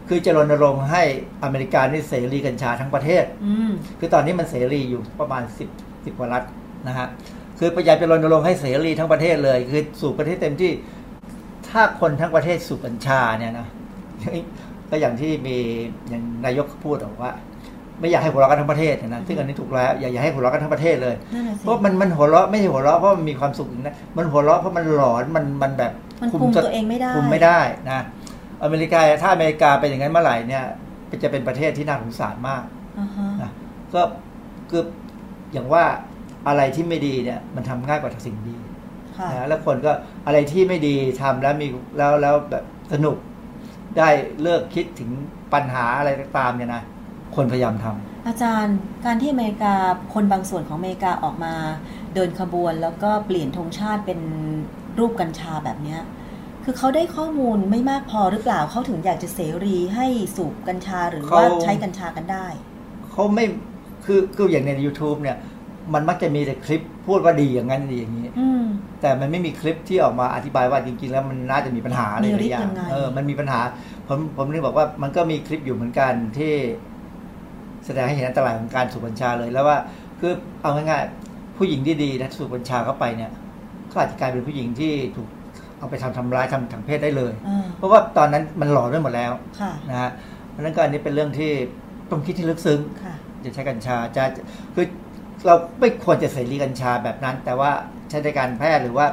คือจะรณรงค์ให้อเมริกานี่เสรีกัญชาทั้งประเทศอืมคือตอนนี้มันเสรีอยู่ประมาณ10 10กว่ารัฐนะฮะคือพยายามจะรณรงค์ให้เสรีทั้งประเทศเลย คือสูบประเทศเต็มที่ ถ้าคนทั้งประเทศสูบกัญชาเนี่ยนะก็อย่างที่มีอย่างนายกพูดบอกว่า ไม่อยากให้หัวเราะกันทั้งประเทศนะซึ่งอันนี้ถูกแล้วอย่าอย่าให้หัวเราะกันทั้งประเทศเลยนั่นน่ะสิเพราะมันมันหัวเราะไม่ใช่หัวเราะเพราะมันมีความสุขอย่างนะมันหัวเราะเพราะมันหลอนมันมันแบบมันคุมตัวเองไม่ได้คุมไม่ได้นะอเมริกาถ้าอเมริกาเป็นอย่างนั้นเมื่อไหร่เนี่ยจะเป็นประเทศที่น่าสงสารมากอ่าฮะนะก็คืออย่างว่าอะไรที่ไม่ดีเนี่ย มันทำง่ายกว่าสิ่งดีค่ะ นะแล้วคนก็อะไรที่ไม่ดีทำแล้วมีแล้วแล้วแบบสนุกได้เลิกคิดถึงปัญหาอะไรก็ตามเนี่ยนะคนพยายามทำอาจารย์การที่อเมริกาคนบางส่วนของอเมริกาออกมาเดินขบวน แล้วก็เปลี่ยนธงชาติเป็นรูปกัญชาแบบเนี้ยคือเขาได้ข้อมูลไม่มากพอหรือเปล่าเขาถึงอยากจะเสรีให้สูบกัญชาหรือว่าเขาใช้กัญชากันได้เขาไม่คือคืออย่างใน YouTube เนี่ย มันมักจะมีแต่คลิปพูดว่าดีอย่างนั้นดีอย่างนี้อืม แต่มันไม่มีคลิปที่ออกมาอธิบายว่าจริงๆ แล้วมันน่าจะมีปัญหาอะไรมีหลาฤทยธิ์อย่ายังงไงเออมันมีปัญหา ผมผมนึกบอกว่ามันก็มีคลิปอยู่เหมือนกันที่ แสดงให้เห็นอันตรายของการสูบกัญชาเลยแล้วว่าคือเอาง่ายๆผู้หญิงที่ดีนะสูบกัญชาเข้าไปเนี่ยก็อาจจะกลายเป็นผู้หญิงที่ถูกเอาไปทำทำร้ายทำทางเพศได้เลยอ่าเพราะว่าตอนนั้นมันหลอนไปหมดแล้วค่ะนะฮะเพราะฉะนั้นก็อันนี้เป็นเรื่องที่ต้องคิดที่ลึกซึ้งค่ะจะใช้กัญชาจะคือเราไม่ควรจะเสรีกัญชาแบบนั้น แต่ว่า ใช้ในการแพทย์หรือว่า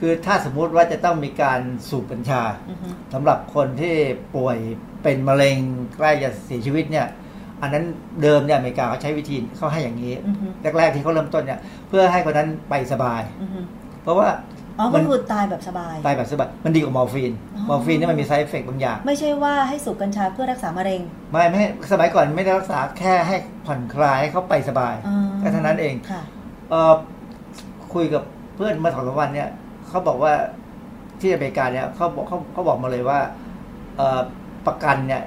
คือถ้าสมมุติว่าจะต้องมีการสูบกัญชาอือฮึสำหรับคนที่ป่วยเป็นมะเร็งใกล้จะเสียชีวิตเนี่ยอันนั้นเดิมเนี่ยอเมริกาเขาใช้วิธีเขาให้อย่างนี้อือฮึแรกๆที่เขาเริ่มต้นเนี่ยเพื่อให้คนนั้นไปสบายอือฮึเพราะว่าอ๋อมัก็นคือตายแบบสบาย ตายแบบสบาย มันดีกว่ามอร์ฟีนอ๋อมอร์ฟีนเนี่ยมันมีไซ d ์เอฟเฟกบางอย่าง ไม่ใช่ว่าให้สูบกัญชาเพื่อรักษามะเร็ง ไม่ไม่สมัยก่อนไม่ได้รักษาแค่ให้ผ่อนคลายให้เขาไปสบายอ๋อแค่เท่านั้นเอง ค่ะเออคุยกับเพื่อนเมื่อสองสามวันเนี่ยเขาบอกว่าที่อเมริกาเนี่ยเขาบอกเขาเขาบอกมาเลยว่าเออประกันเนี่ย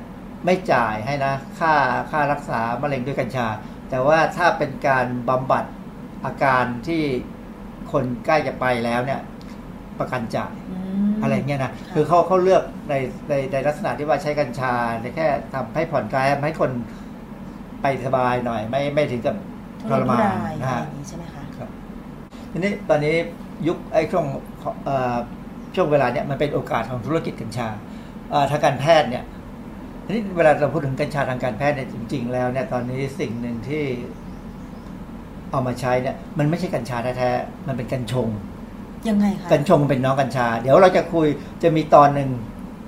ไม่จ่ายให้นะค่าค่ารักษามะเร็งด้วยกัญชา แต่ว่าถ้าเป็นการบำบัดอาการที่คนใกล้จะไปแล้วเนี่ย ประกันจ่ายอืมอะไรเงี้ยนะค่ะคือเขาเขาเลือกในในในลักษณะที่ว่าใช้กัญชาแต่แค่ทำให้ผ่อนคลายให้คนไปสบายหน่อย ไม่ไม่ถึงกับทุทรรนมาทุนรายนะอะไรอฮะย่างนี้ใช่ไหมคะครับ ทีนี้ตอนนี้ยุคไอ้ช่วงเอ่อช่วงเวลาเนี้ยมันเป็นโอกาสของธุรกิจกัญชาเอ่อทางการแพทย์เนี่ยทีนี้เวลาเราพูดถึงกัญชาทางการแพทย์เนี่ยจริง ๆ แล้วเนี่ยตอนนี้สิ่งหนึ่งที่เอามาใช้เนี่ยมันไม่ใช่กัญชาแท้ๆมันเป็นกัญชงยังไงคะกัญชงเป็นน้องกัญชา เดี๋ยวเราจะคุยจะมีตอนหนึ่ง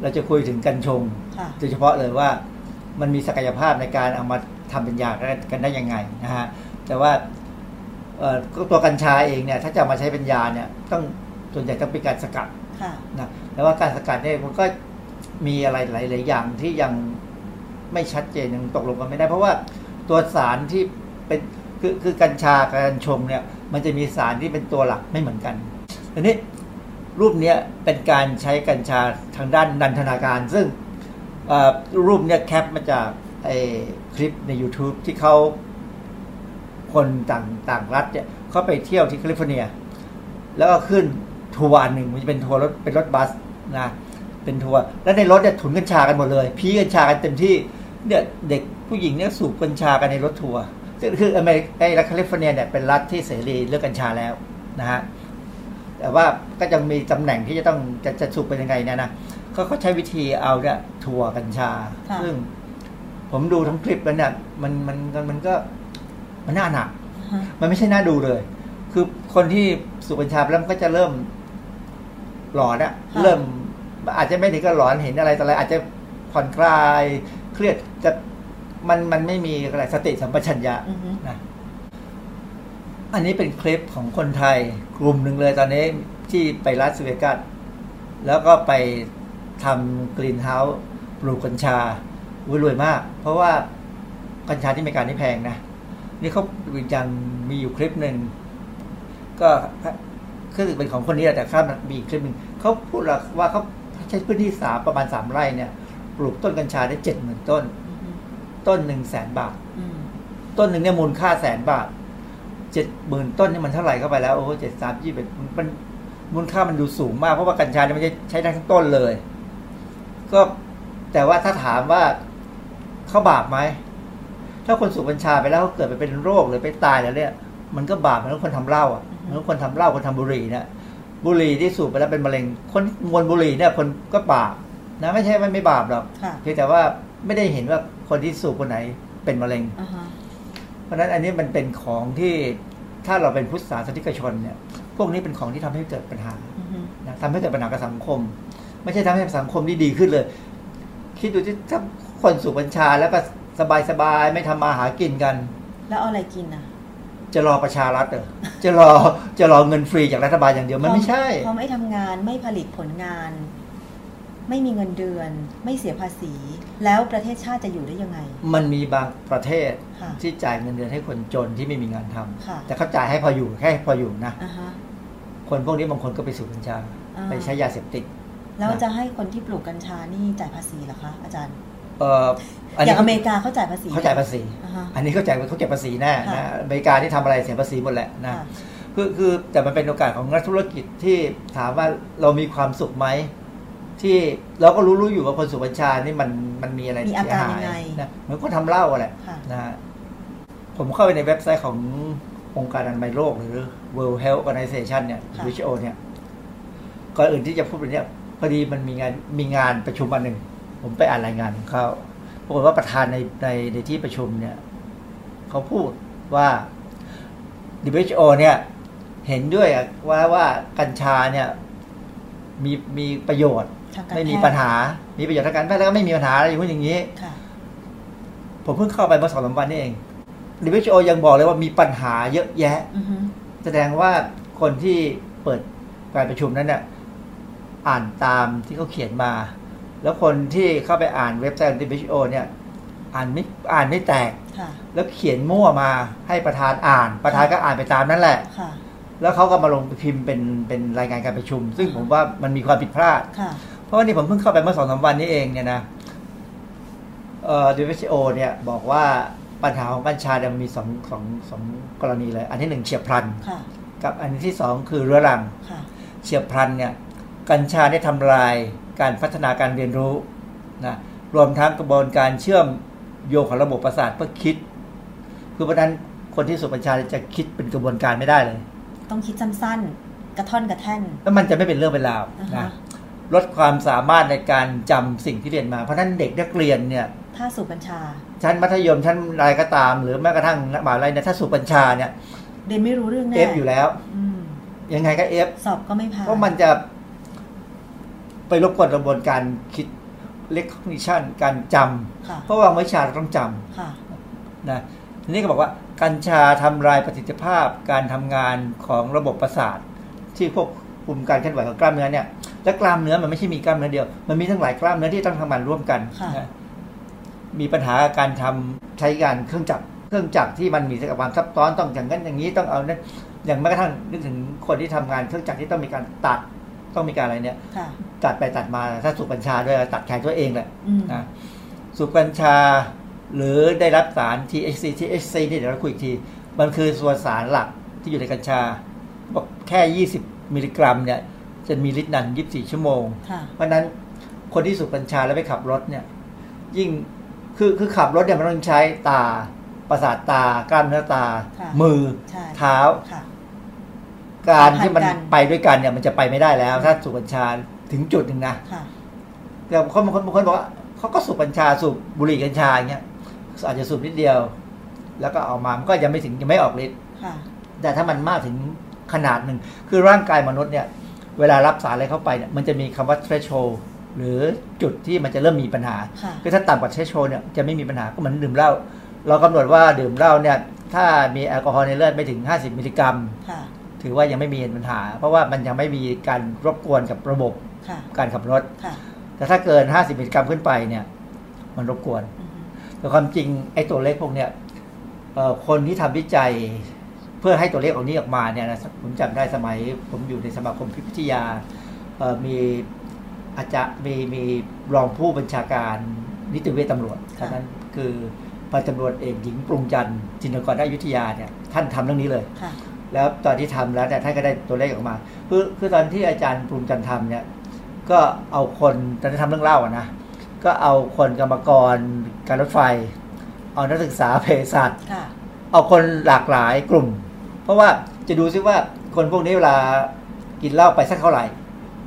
เราจะคุยถึงกัญชงค่ะโดยเฉพาะเลยว่ามันมีศักยภาพในการเอามาทำเป็นยากันได้ยังไงนะฮะแต่ว่าเอ่อ ตัวกัญชาเองเนี่ยถ้าจะเอามาใช้เป็นยาเนี่ยต้องส่วนใหญ่ต้องเป็นการสกัดค่ะนะแต่ว่าการสกัดเนี่ยมันก็มีอะไรหลาย ๆ อย่างที่ยังไม่ชัดเจนยังตกลงกันไม่ได้ เพราะว่าตัวสารที่เป็นคือคือกัญชากับกัญชงเนี่ย มันจะมีสารที่เป็นตัวหลักไม่เหมือนกันทีนี้รูปเนี้ยเป็นการใช้กัญชาทางด้านนันทนาการ ซึ่งเอ่อรูปเนี้ย cap มาจากไอ้คลิปใน YouTube ที่เขา คนต่างต่างรัฐเนี่ยเขาไปเที่ยวที่แคลิฟอร์เนีย แล้วก็ขึ้นทัวร์อันหนึ่งมันจะเป็นทัวร์รถเป็นรถบัสนะเป็นทัวร์แล้วในรถเนี่ยปุ๊นกัญชากันหมดเลย พี้กัญชากันเต็มที่เนี่ยเด็กผู้หญิงเนี่ยสูบกัญชากันในรถทัวร์ซึ่งคืออเมริกาไอ้รัฐแคลิฟอร์เนียเนี่ยเป็นรัฐที่เสรีเรื่องกัญชาแล้วนะฮะแต่ว่าก็จะมีตำแหน่งที่จะต้องจะจะสูบเป็นยังไงเนี่ยนะเขาเขาใช้วิธีเอาเนี่ยทัวร์กัญชาค่ะซึ่งผมดูทั้งคลิปแล้วเนี่ยมันมันมันก็ มันน่าหนักฮะมันไม่ใช่น่าดูเลย คือคนที่สูบกัญชาไปแล้วมันก็จะเริ่มหลอนอะค่ะเริ่ม อาจจะไม่ถึงกับหลอนเห็นอะไรต่ออะไรอาจจะผ่อนคลาย เครียดจะมันมันไม่มีอะไรสติสัมปชัญญะอือฮึนะอันนี้เป็นคลิปของคนไทยกลุ่มหนึ่งเลยตอนนี้ที่ไปรัสเวกัสแล้วก็ไปทำกรีนเฮาส์ปลูกกัญชาอุ๊ยรวยมาก เพราะว่ากัญชาที่อเมริกานี่แพงนะ นี่เขายังมีอยู่คลิปหนึ่งก็คือเป็นของคนนี้แต่ข้ามมีอีคลิปหนึ่งเขาพูดว่าเขาใช้พื้นที่สามประมาณสามไร่เนี่ย ปลูกต้นกัญชาได้เจ็ดหมื่นต้น ต้นหนึ่งแสนบาทต้นหนึ่งเนี่ยมูลค่าแสนบาทเจ็ดหมื่นต้นนี่มันเท่าไหร่เข้าไปแล้วโอ้เจ็ดสามยี่เป็นมันมูลค่ามันดูสูงมากเพราะว่ากัญชาเนี่ยมันจะใช้ได้ทั้งต้นเลย ก็แต่ว่าถ้าถามว่าเขาบาปไหม ถ้าคนสูบกัญชาไปแล้วเขาเกิดไปเป็นโรคหรือไปตายแล้วเนี่ย มันก็บาปเหมือนคนทำเหล้าอะเหมือนคนทำเหล้าคนทำบุหรี่เนี่ยบุหรี่ที่สูบไปแล้วเป็นมะเร็ง คนมวนบุหรี่เนี่ยคนก็บาปนะไม่ใช่ไม่ไม่บาปหรอกค่ะเพียงแต่ว่าไม่ได้เห็นว่าคนที่สูบคนไหนเป็นมะเร็งอ่าฮะเพราะฉะนั้นอันนี้มันเป็นของที่ถ้าเราเป็นพุทธศาสนิกชนเนี่ย พวกนี้เป็นของที่ทำให้เกิดปัญหาอือฮึนะทำให้เกิดปัญหากับสังคม ไม่ใช่ทำให้สังคมที่ดีขึ้นเลย คิดดูที่ถ้าคนสูบบัญชาแล้วก็ สบายสบายๆไม่ทำมาหากินกัน แล้วเอาอะไรกินอะ จะรอประชารัฐเหรอจะรอจะรอเงินฟรีจากรัฐบาลอย่างเดียวมันไม่ใช่พอไม่ทำงานไม่ผลิตผลงาน ไม่มีเงินเดือน ไม่เสียภาษี แล้วประเทศชาติจะอยู่ได้ยังไง มันมีบางประเทศค่ะที่จ่ายเงินเดือนให้คนจนที่ไม่มีงานทำค่ะแต่เขาจ่ายให้พออยู่แค่พออยู่นะอ่าฮะคนพวกนี้บางคนก็ไปสูบกัญชาอ่าไปใช้ยาเสพติดแล้วจะให้คนที่ปลูกกัญชานี่จ่ายภาษีเหรอคะอาจารย์เอ่อออันนี้ย่างอเมริกาเขาจ่ายภาษีเขาจ่ายภาษีอ่าฮะอันนี้เขาจ่ายเขาเก็บภาษีแน่ค่ะนะอเมริกาที่ทำอะไรเสียภาษีหมดแหละนะค่ะคือคือแต่มันเป็นโอกาสของนักธุรกิจที่ถามว่าเรามีความสุขไหมที่เราก็รู้รู้อยู่ว่าคนสูบกัญชานี่มันมันมีอะไรมีอาเสียการหายังยไงนะเหมือนคนทำเหล้าอะแหละค่ะนะฮะผมเข้าไปในเว็บไซต์ขององค์การอนามัยโลกหรือ World Health Organization เนี่ยค่ะ WHO เนี่ยก่อนอื่นที่จะพูดเรื่องเนี้ยพอดีมันมีงานมีงานประชุมอันหนึ่ง ผมไปอ่านรายงานของเขาปรากฏว่าประธานในในในที่ประชุมเนี่ยเขาพูดว่า WHO เนี่ยเห็นด้วยว่าว่ากัญชาเนี่ยมีมีประโยชน์ทางการไม่มีแพทย์ปัญหา มีประโยชน์ทางการแพทย์แล้วก็ไม่มีปัญหาอะไรอย่างนู้นอย่างนี้ค่ะผมเพิ่งเข้าไปเมื่อสองสามวันนี่เอง WHO ยังบอกเลยว่ามีปัญหาเยอะแยะอือฮึแสดงว่าคนที่เปิดการประชุมนั้นเนี่ยอ่านตามที่เขาเขียนมา แล้วคนที่เข้าไปอ่านเว็บไซต์ของ WHO เนี่ยอ่านไม่อ่านไม่แตกค่ะแล้วเขียนมั่วมาให้ประธานอ่าน ประธานก็อ่านไปตามนั่นแหละค่ะแล้วเขาก็มาลงพิมพ์เป็นเป็นรายงานการประชุม ซึ่งผมว่ามันมีความผิดพลาดค่ะเพราะว่านี่ผมเพิ่งเข้าไปเมื่อสองสามวันนี้เองเนี่ยนะเอ่อ WHO เนี่ยบอกว่าปัญหาของกัญชาเนี่ยมันมีสองสองสองกรณีเลย อันที่หนึ่งเฉียบพลันค่ะกับอันที่สองคือเรื้อรังค่ะเฉียบพลันเนี่ย กัญชาได้ทำลาย การพัฒนาการเรียนรู้นะรวมทั้งกระบวนการเชื่อมโยงของระบบประสาทเพื่อคิดคือเพราะฉะนั้นคนที่สูบกัญชาจะคิดเป็นกระบวนการไม่ได้เลย ต้องคิดสั้นๆกระท่อนกระแท่นแล้วมันจะไม่เป็นเรื่องเป็นราวอ่าฮะนะลดความสามารถในการจำสิ่งที่เรียนมา เพราะฉะนั้นเด็กนักเรียนเนี่ย ถ้าสูบกัญชา ชั้นมัธยมชั้นอะไรก็ตาม หรือแม้กระทั่งมหาลัยเนี่ยถ้าสูบกัญชาเนี่ยเรียนไม่รู้เรื่องแน่เอฟอยู่แล้วอืมยังไงก็เอฟสอบก็ไม่ผ่านเพราะมันจะ ไปรบกวนกระบวนการคิด recognition การจำค่ะเพราะว่าวิชาเราต้องจค่ะำนะทีนี้ก็บอกว่ากัญชาทำลายประสิทธิภาพการทำงานของระบบประสาท ที่ควบคุมการเคลื่อนไหวของกล้ามเนื้อเนี่ยและกล้ามเนื้อมันไม่ใช่มีกล้ามเนื้อเดียว มันมีทั้งหลายกล้ามเนื้อที่ต้องทำงานร่วมกันค่ะนะมีปัญหาการทำใช้การเครื่องจักรเครื่องจักรที่มันมีความซับซ้อนต้องอย่างนั้นอย่างนี้ต้องเอาเนี่ยอย่างแม้กระทั่งนึกถึงคนที่ทำงานเครื่องจักรที่ต้องมีการตัด ต้องมีการอะไรเนี่ยค่ะตัดไปตัดมาถ้าสูบกัญชาด้วยตัดแขนตัวเองแหละอืมนะสูบกัญชา หรือได้รับสาร THC THC นี่เดี๋ยวเราคุยอีกที มันคือส่วนสารหลักที่อยู่ในกัญชาบอกแค่ 20 มิลลิกรัมเนี่ยจะมีฤทธิ์นาน24 ชั่วโมงค่ะเพราะฉะนั้นคนที่สูบกัญชาแล้วไปขับรถเนี่ย ยิ่งคือคือขับรถเนี่ยมันต้องใช้ตาประสาทตากล้ามเนื้อตาค่ะมือใช่เท้าค่ะ การที่มันสัมพันธ์กันไปด้วยกันเนี่ยมันจะไปไม่ได้แล้ว ถ้าสูบกัญชาถึงจุดหนึ่งนะค่ะแต่คนบางคนบางคนบอกว่าเขาก็สูบกัญชาสูบบุหรี่กัญชาอย่างเงี้ยอาจจะสูบนิดเดียว แล้วก็ออกมามันก็ยังไม่ถึงยังไม่ออกฤทธิ์ค่ะแต่ถ้ามันมากถึงขนาดหนึ่งคือร่างกายมนุษย์เนี่ย เวลารับสารอะไรเข้าไปเนี่ยมันจะมีคำว่า threshold หรือจุดที่มันจะเริ่มมีปัญหาค่ะคือถ้าต่ำกว่า threshold เนี่ยจะไม่มีปัญหาก็เหมือนดื่มเหล้าเรากำหนดว่าดื่มเหล้าเนี่ยถ้ามีแอลกอฮอล์ในเลือดไม่ถึง 50 มิลลิกรัมค่ะ ถือว่ายังไม่มีปัญหา เพราะว่ามันยังไม่มีการรบกวนกับระบบค่ะการขับรถค่ะแต่ถ้าเกิน 50มิลลิกรัมขึ้นไปเนี่ย มันรบกวนอือฮึแต่ความจริงไอ้ตัวเลขพวกเนี้ยเอ่อคนที่ทำวิจัยเพื่อให้ตัวเลขเหล่านี้ออกมาเนี่ยนะผมจำได้สมัย ผมอยู่ในสมาคมพิพิทยาเอ่อมีอาจจะมีมีรองผู้บัญชาการนิติเวชตำรวจค่ะท่านนั้นคือพันตำรวจเอกหญิงปรุงจันทร์จินตกรได้อยุธยาเนี่ยท่านทำเรื่องนี้เลยค่ะ แล้วตอนที่ทำแล้วเนี่ยท่านก็ได้ตัวเลขออกมา คือคือตอนที่อาจารย์ปรุงจันทร์ทำเนี่ย ก็เอาคนตอนที่ทำเรื่องเล่าอะนะ ก็เอาคนกรรมกรการรถไฟ เอานักศึกษาเภสัชค่ะเอาคนหลากหลายกลุ่ม เพราะว่าจะดูซิว่าคนพวกนี้เวลากินเหล้าไปสักเท่าไหร่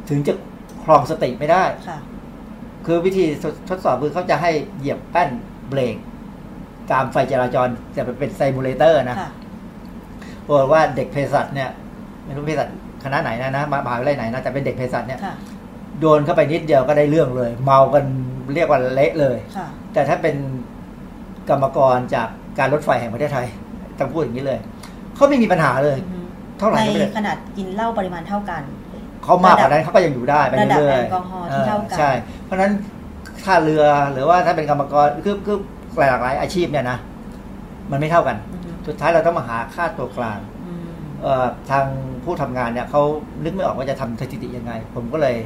ถึงจะครองสติไม่ได้ค่ะคือวิธีทดทดสอบคือเขาจะให้เหยียบแป้นเบรกตามไฟจราจรจะเป็น simulator นะ ค่ะบอกว่าเด็กเภสัชเนี่ยไม่รู้เภสัชคณะไหนนะนะมหาวิทยาลัยไหนนะแต่เป็นเด็กเภสัชเนี่ยค่ะโดนเข้าไปนิดเดียวก็ได้เรื่องเลย เมากันเรียกว่าเละเลยค่ะแต่ถ้าเป็นกรรมกรจากการรถไฟแห่งประเทศไทยต้องพูดอย่างนี้เลยเขาไม่มีปัญหาเลยอือฮึเท่าไหร่ก็ไม่ในได้ขนาดกินเหล้าปริมาณเท่ากันเขามากกว่านั้นเขาก็ยังอยู่ได้ไประดับเรื่อยแอลกอฮอล์ที่เท่ากันใช่ เพราะฉะนั้นค่าเรือหรือว่าถ้าเป็นกรรมกรคือคือหลากหลายอาชีพเนี่ยนะมันไม่เท่ากันอือฮึ สุดท้ายเราต้องมาหาค่าตัวกลางอืมเอ่อทางผู้ทำงานเนี่ยเขานึกไม่ออกว่าจะทำสถิติยังไง ผมก็เลย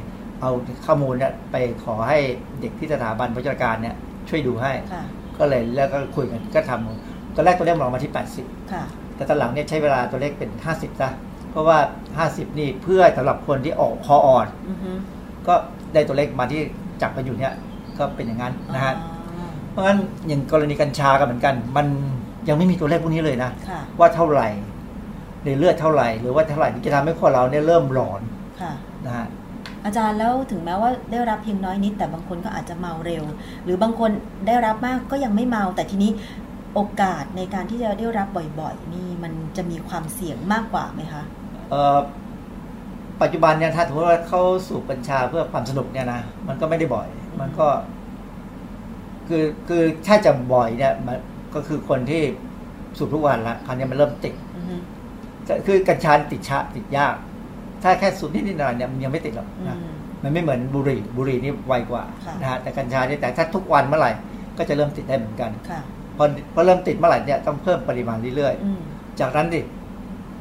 เอาข้อมูลเนี่ยไปขอให้เด็กที่สถาบันพัฒนาการเนี่ยช่วยดูให้ค่ะก็เลยแล้วก็คุยกันก็ทำตอนแรกตัวเลขมันออกมาที่ 80ค่ะแต่ตอนหลังเนี่ยใช้เวลาตัวเลขเป็น 50ซะเพราะว่า 50 นี่เพื่อสำหรับคนที่ออกคออ่อนอือฮึก็ได้ตัวเลขมาที่จับมาอยู่เนี่ยก็เป็นอย่างนั้นนะฮะอ๋อเพราะงั้นอย่างกรณีกัญชาก็เหมือนกัน มัน ยังไม่มีตัวเลขพวกนี้เลยนะค่ะว่าเท่าไหร่ ในเลือดเท่าไหร่ หรือว่าเท่าไหร่ที่จะทำให้คนเราเนี่ยเริ่มหลอนค่ะนะฮะอาจารย์แล้วถึงแม้ว่าได้รับเพียงน้อยนิด แต่บางคนก็อาจจะเมาเร็ว หรือบางคนได้รับมากก็ยังไม่เมา แต่ทีนี้โอกาสในการที่จะได้รับบ่อยๆ นี่มันจะมีความเสี่ยงมากกว่าไหมคะเอ่อปัจจุบันเนี่ยถ้าถือว่าเขาสูบกัญชาเพื่อความสนุกเนี่ยนะมันก็ไม่ได้บ่อย มันก็ คือคือถ้าจะบ่อยเนี่ยมัน ก็คือคนที่สูบทุกวันละคราวนี้มันเริ่มติดอือฮึแต่คือกัญชาติดชาติดยาก ถ้าแค่สูบนิดๆหน่อยๆเนี่ยมันยังไม่ติดหรอกอืนะมมันไม่เหมือนบุหรี่บุหรี่นี่ไวกว่าค่ะนะฮะแต่กัญชาเนี่ยแต่ถ้าทุกวันเมื่อไหร่ก็จะเริ่มติดได้เหมือนกันค่ะพอพอเริ่มติดเมื่อไหร่เนี่ยต้องเพิ่มปริมาณเรื่อยๆอืมจากนั้นดิ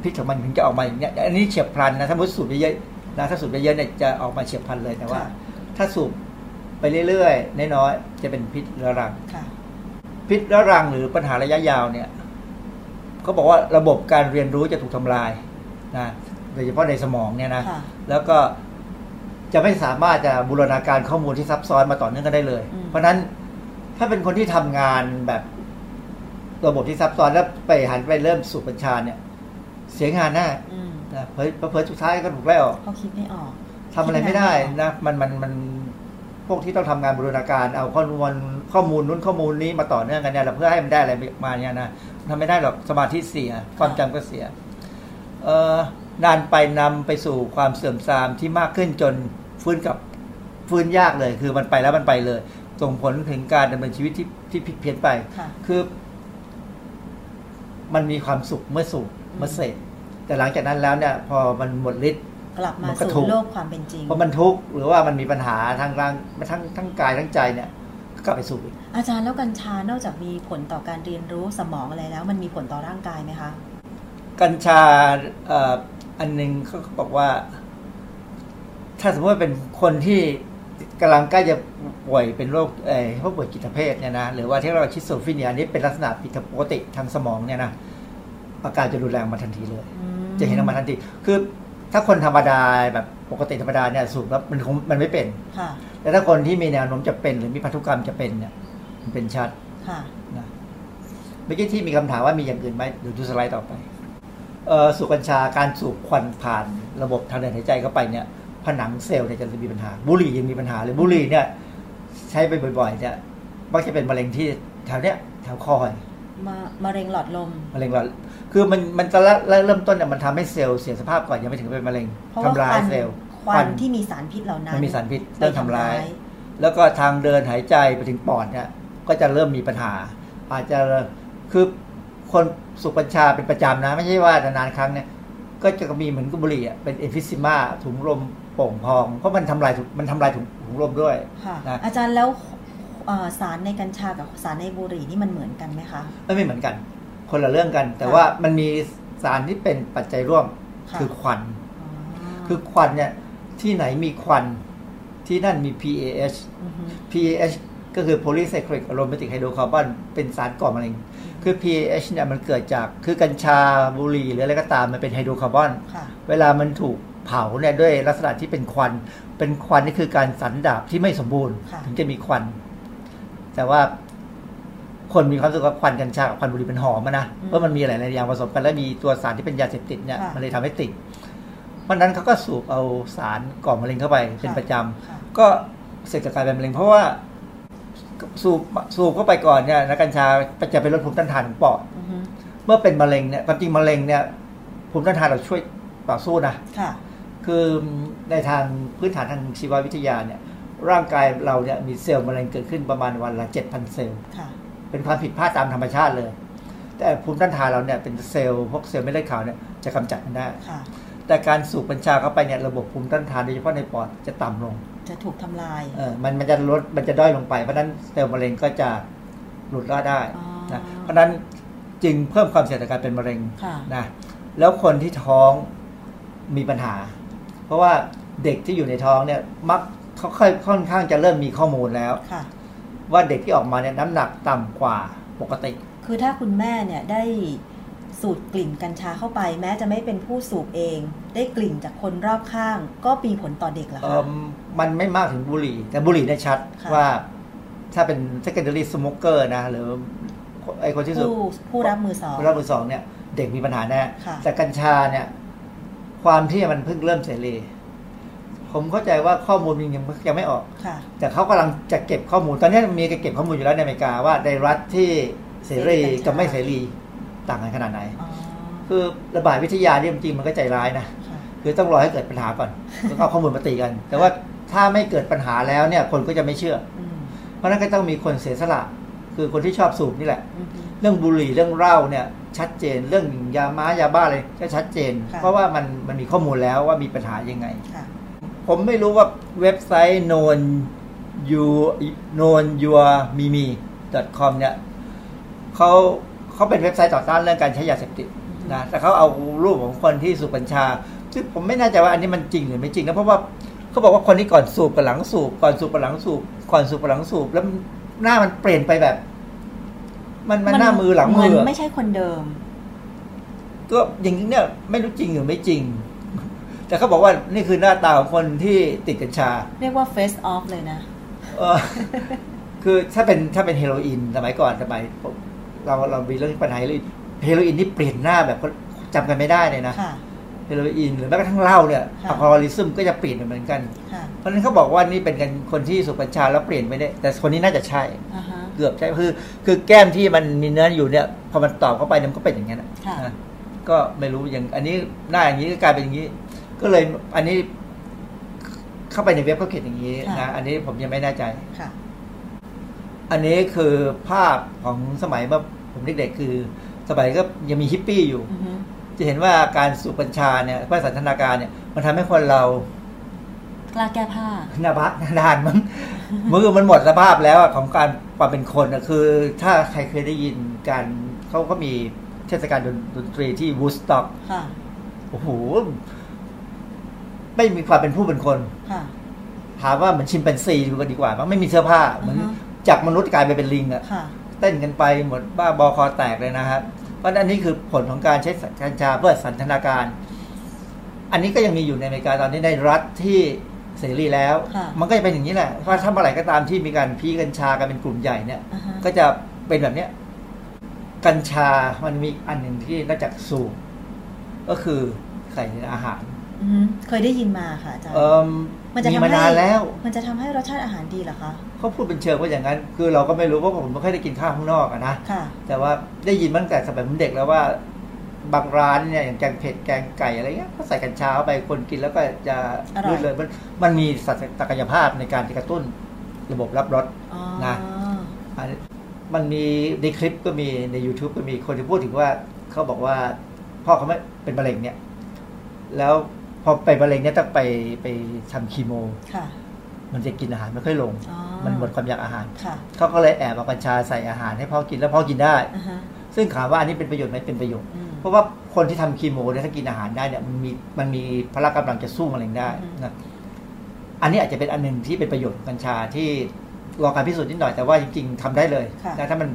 พิษของมันถึงจะออกมาอย่างเนี้ยอันนี้เฉียบพลันนะถ้ามุดสูบเยอะๆนะถ้าสูบเยอะๆเนี่ยจะออกมาเฉียบพลันเลยแต่ว่าค่ะถ้าสูบไปเรื่อยๆน้อยๆจะเป็นพิษเรื้อรังค่ะ พิษเรื้อรังหรือปัญหาระยะยาวเนี่ยเขาบอกว่าระบบการเรียนรู้จะถูกทำลายนะโดยเฉพาะในสมองเนี่ยนะค่ะแล้วก็จะไม่สามารถจะบูรณาการข้อมูลที่ซับซ้อนมาต่อเนื่องกันได้เลยอืมเพราะฉะนั้นถ้าเป็นคนที่ทำงานแบบระบบที่ซับซ้อนแล้วไปหันไปเริ่มสูบกัญชาเนี่ย เสียงานแน่อืมนะเผยเผยสุดท้ายก็ถูกไล่ออกเขาคิดไม่ออกทำอะไรไม่ได้นะมันมันมัน พวกที่ต้องทำงานบูรณาการเอาข้อมูลข้อมูลนู้นข้อมูลนี้มาต่อเนื่องกันเนี่ยแล้วเพื่อให้มันได้อะไรมาเนี่ยนะทำไม่ได้หรอกสมาธิเสียความจำก็เสียเอ่อนานไปนำไปสู่ความเสื่อมทรามที่มากขึ้นจนฟื้นกับฟื้นยากเลย คือมันไปแล้วมันไปเลย ส่งผลถึงการดำเนินชีวิตที่ที่ผิดเพี้ยนไปค่ะคือ มันมีความสุขเมื่อสูบเมื่อเสพแต่หลังจากนั้นแล้วเนี่ย พอมันหมดฤทธิ์ กลับมามันก็ทุสู่กข์ โลกความเป็นจริงพอมันทุกข์หรือว่ามันมีปัญหาทางร่างทั้งทั้งกายทั้งใจเนี่ยก็กลับไปสูบอีกอาจารย์แล้วกัญชานอกจากมีผลต่อการเรียนรู้สมองอะไรแล้ว มันมีผลต่อร่างกายไหมคะ กัญชาเอ่ออันหนึ่งเขาบอกว่า ถ้าสมมติว่าเป็นคนที่กำลังใกล้จะป่วยเป็นโรคเอ่อพวกป่วยจิตเภทเนี่ยนะหรือว่าที่เรา schizophrenia อันนี้เป็นลักษณะผิดปกติทางสมองเนี่ยนะอาการจะรุนแรงมาทันทีเลย อืมจะเห็นออกมาทันที คือ ถ้าคนธรรมดาแบบปกติธรรมดาเนี่ยสูบแล้วมันคงมันไม่เป็น ค่ะ แต่ถ้าคนที่มีแนวโน้มจะเป็นหรือมีพันธุกรรมจะเป็นเนี่ย มันเป็นชัดค่ะ นะเมื่อกี้ที่มีคำถามว่ามีอย่างอื่นไหมเดี๋ยวดูสไลด์ต่อไปเอ่อสูบกัญชาการสูบควันผ่านระบบทางเดินหายใจเข้าไปเนี่ย ผนังเซลล์เนี่ยจะมีปัญหา บุหรี่ยังมีปัญหาเลยบุหรี่เนี่ย ใช้ไปบ่อยๆเนี่ยมักจะเป็นมะเร็งที่แถวเนี้ยแถวคอเนี่ย มามะเร็งหลอดลมมะเร็งหลอดคือมันมันจะละเริ่มต้นเนี่ยมันทำให้เซลล์เสียสภาพก่อนยังไม่ถึงเป็นมะเร็งเพราะว่าทำลาคยวันเซลล์ควันที่มีสารพิษเหล่านั้นมันมีสารพิษไปเริ่มทำร้าย แล้วก็ทางเดินหายใจไปถึงปอดเนี่ยก็จะเริ่มมีปัญหา อาจจะคือคนสูบกัญชาเป็นประจำนะ ไม่ใช่ว่านานๆครั้งเนี่ยก็จะมีเหมือนกับบุหรี่อะเป็น emphysema ถุงลมโป่งพอง เพราะมันทำลายถุงมันทำลายถุงถุงลมด้วยค่ะนะอาจารย์แล้วเอ่อ สารในกัญชากับสารในบุหรี่นี่มันเหมือนกันไหมคะไม่ไม่เหมือนกัน คนละเรื่องกัน แต่ค่ะว่ามันมีสารที่เป็นปัจจัยร่วมค่ะคือควันอ๋อคือควันเนี่ยที่ไหนมีควันที่นั่นมี PAH อฮึ PAH ก็คือ polycyclic aromatic hydrocarbon เป็นสารก่อมะเร็ง คือ PAH เนี่ยมันเกิดจากคือกัญชาบุหรี่หรืออะไรก็ตามมันเป็นไฮโดรคาร์บอนค่ะเวลามันถูกเผาเนี่ยด้วยลักษณะที่เป็นควัน เป็นควันนี่คือการสันดาบที่ไม่สมบูรณ์ค่ะถึงจะมีควัน แต่ว่าคนมีความรู้สึกว่าควันกัญชากับควันบุหรี่เป็นหอมอะนะเพราะมันมีหลายๆอย่างผสมกันแล้วมีตัวสารที่เป็นยาเสพติดเนี่ยมันเลยทำให้ติดเพราะฉะนั้นเขาก็สูบเอาสารก่อมะเร็งเข้าไปเป็นประจำค่ะก็เสร็จจากการเป็นมะเร็ง เพราะว่าสูบสูบเข้าไปก่อนเนี่ยนะกัญชาจะเป็นลดภูมิต้านทานของปอดอือฮึเมื่อเป็นมะเร็งเนี่ยความจริงมะเร็งเนี่ยภูมิต้านทานเราช่วยต่อสู้นะค่ะคือในทางพื้นฐานทางชีววิทยาเนี่ย ร่างกายเราเนี่ยมีเซลล์มะเร็งเกิดขึ้นประมาณวันละ7,000เซลล์ค่ะเป็นความผิดพลาดตามธรรมชาติเลย แต่ภูมิต้านทานเราเนี่ยเป็นเซลล์พวกเซลล์เม็ดเลือดขาวเนี่ยจะกำจัดมันได้ค่ะแต่การสูบกัญชาเข้าไปเนี่ยระบบภูมิต้านทานโดยเฉพาะในปอดจะต่ำลง จะถูกทำลายเออมันมันจะลดมันจะด้อยลงไปเพราะฉะนั้นเซลล์มะเร็งก็จะหลุดรอดได้อ๋อนะเพราะฉะนั้นจึงเพิ่มความเสี่ยงต่อการเป็นมะเร็งค่ะนะแล้วคนที่ท้องมีปัญหา เพราะว่าเด็กที่อยู่ในท้องเนี่ยมัก เขาค่อยค่อนข้างจะเริ่มมีข้อมูลแล้วค่ะว่าเด็กที่ออกมาเนี่ยน้ำหนักต่ำกว่าปกติ คือถ้าคุณแม่เนี่ยได้สูดกลิ่นกัญชาเข้าไป แม้จะไม่เป็นผู้สูบเอง ได้กลิ่นจากคนรอบข้าง ก็มีผลต่อเด็กเหรอเอคะมมันไม่มากถึงบุหรี่ แต่บุหรี่เนี่ยชัดค่ะว่าถ้าเป็น secondary smoker นะ หรือไอคนที่สูบผู้ผู้รับมือสองคนรับมือสองเนี่ย เด็กมีปัญหาแน่ค่ะแต่กัญชาเนี่ย ความที่มันเพิ่งเริ่มเสรี ผมเข้าใจว่าข้อมูลมันยังยังไม่ออกค่ะแต่เขากำลังจะเก็บข้อมูล ตอนนี้มีการเก็บข้อมูลอยู่แล้วในอเมริกาว่าในรัฐที่เสรีเสรีกัญชากับไม่เสรีต่างกันขนาดไหนอ๋อคือระบาดวิทยาเนี่ยจริงๆมันก็ใจร้ายนะค่ะคือต้องรอให้เกิดปัญหาก่อนแล้วก็เอาข้อมูลมาตีกัน แต่ว่าถ้าไม่เกิดปัญหาแล้วเนี่ยคนก็จะไม่เชื่ออืมเพราะฉะนั้นก็ต้องมีคนเสียสละ คือคนที่ชอบสูบนี่แหละอืมเรื่องบุหรี่เรื่องเหล้าเนี่ยชัดเจนเรื่องยาม้ายาบ้าเลยก็ชัดเจนค่ะเพราะว่ามันมันมีข้อมูลแล้วว่ามีปัญหายังไงค่ะ ผมไม่รู้ว่าเว็บไซต์ known you known your mimi com เนี่ยเขาเขาเป็นเว็บไซต์ต่อต้านเรื่องการใช้ยาเสพติดนะแต่เขาเอารูปของคนที่สูบกัญชา ซึ่งผมไม่แน่ใจว่าอันนี้มันจริงหรือไม่จริงนะเพราะว่าเขาบอกว่าคนที่ก่อนสูบกับหลังสูบก่อนสูบกับหลังสูบก่อนสูบกับหลังสูบแล้วหน้ามันเปลี่ยนไปแบบ มันมันหน้ามือหลังมือเหมือนอะไม่ใช่คนเดิม ก็อย่างนี้เนี่ย ไม่รู้จริงหรือไม่จริง แต่เขาบอกว่านี่คือหน้าตาของคนที่ติดกัญชา เรียกว่า face off เลยนะเออคือถ้าเป็นถ้าเป็นเฮโรอีนสมัยก่อนสมัยผมเราเรามีเรื่องปัญหาเฮโรอีนเฮโรอีนนี่เปลี่ยนหน้าแบบจำกันไม่ได้เลยนะค่ะเฮโรอีนหรือแม้กระทั่งเหล้าเนี่ยค่ะอัลกอฮอลิซึมก็จะเปลี่ยนไปเหมือนกันค่ะเพราะฉะนั้นเขาบอกว่านี่เป็นกันคนที่สูบกัญชาแล้วเปลี่ยนไปได้ แต่คนนี้น่าจะใช่อ่าฮะเกือบใช่คือ คือแก้มที่มันมีเนื้ออยู่เนี่ยพอมันตอบเข้าไปเนี่ยมันก็เป็นอย่างนั้นอะค่ะนะก็ไม่รู้อย่าง อันนี้หน้าอย่างนี้ก็กลายเป็นอย่างนี้ ก็เลยอันนี้เข้าไปในเว็บเขาเขียนอย่างนี้ค่ะนะอันนี้ผมยังไม่แน่ใจค่ะ อันนี้คือภาพของสมัยเมื่อผมเด็กๆคือ สมัยก็ยังมีฮิปปี้อยู่อือฮึจะเห็นว่าการสูบกัญชาเนี่ยเพื่อสันทนาการเนี่ย มันทำให้คนเรากล้าแก้ผ้าหน้าบักหน้าด้านมั้งมือมันหมดสภาพแล้วอะของการความเป็นคนอะคือ ถ้าใครเคยได้ยินการเขาก็มีเทศกาลดนดนตรีที่วูสต็อกค่ะโอ้โห ไม่มีความเป็นผู้เป็นคน ค่ะ ถามว่าเหมือนชิมแปนซีดูกันดีกว่ามั้งไม่มีเสื้อผ้าเหมือนอือฮะ จากมนุษย์กลายไปเป็นลิงอะค่ะ เต้นกันไปหมดบ้าบอคอแตกเลยนะครับ เพราะฉะนั้นอันนี้คือผลของการใช้กัญชาเพื่อสันทนาการ อันนี้ก็ยังมีอยู่ในอเมริกาตอนนี้ในรัฐที่เสรีแล้ว ค่ะมันก็จะเป็นอย่างนี้แหละว่าถ้าเมื่อไหร่ก็ตามที่มีการพีกัญชากันเป็นกลุ่มใหญ่เนี่ยอ่าฮะ ก็จะเป็นแบบเนี้ยกัญชามันมีอันหนึ่งที่นอกจากสูบก็คือใส่ในอาหารอือฮึ เคยได้ยินมาค่ะอาจารย์เอ่มมันจะมีทำมาให้นานแล้ว มันจะทำให้รสชาติอาหารดีเหรอคะเขาพูดเป็นเชิงว่าอย่างนั้น คือเราก็ไม่รู้เพราะผมไม่ค่อยได้กินข้าวข้างนอกอะนะค่ะแต่ว่าได้ยินมาตั้งแต่สมัยผมเด็กแล้วว่าบางร้านเนี่ยอย่างแกงเผ็ดแกงไก่อะไรเงี้ยเขาใส่กัญชาเข้าไปคนกินแล้วก็จะอร่อยลื่นเลยมันมันมีศักยภาพในการที่กระตุ้นระบบรับรสอ๋อนะอันนี้มันมีในคลิปก็มีใน YouTube ก็มีคนที่พูดถึงว่าเขาบอกว่าพ่อเขาไม่เป็นมะเร็งเนี่ย แล้วพ อไปมะเร็งเนี่ยต้องไปไปทำคีโมค่ะ มันจะกินอาหารไม่ค่อยลง อ๋อมันหมดความอยากอาหาร ค่ะเขาก็เลยแอบเอากัญชาใส่อาหารให้พ่อกินแล้วพ่อกินได้ อ่าฮะ ซึ่งถามว่าอันนี้เป็นประโยชน์ไหมเป็นประโยชน์ อืมเพราะว่าคนที่ทำคีโมเนี่ยถ้ากินอาหารได้เนี่ยมันมีมันมีพละกำลังจะสู้มะเร็งได้นะอันนี้อาจจะเป็นอันหนึ่งที่เป็นประโยชน์ของกัญชาที่รอการพิสูจน์นิดหน่อยแต่ว่าจริงๆทำได้เลยค่ะนะถ้ามัน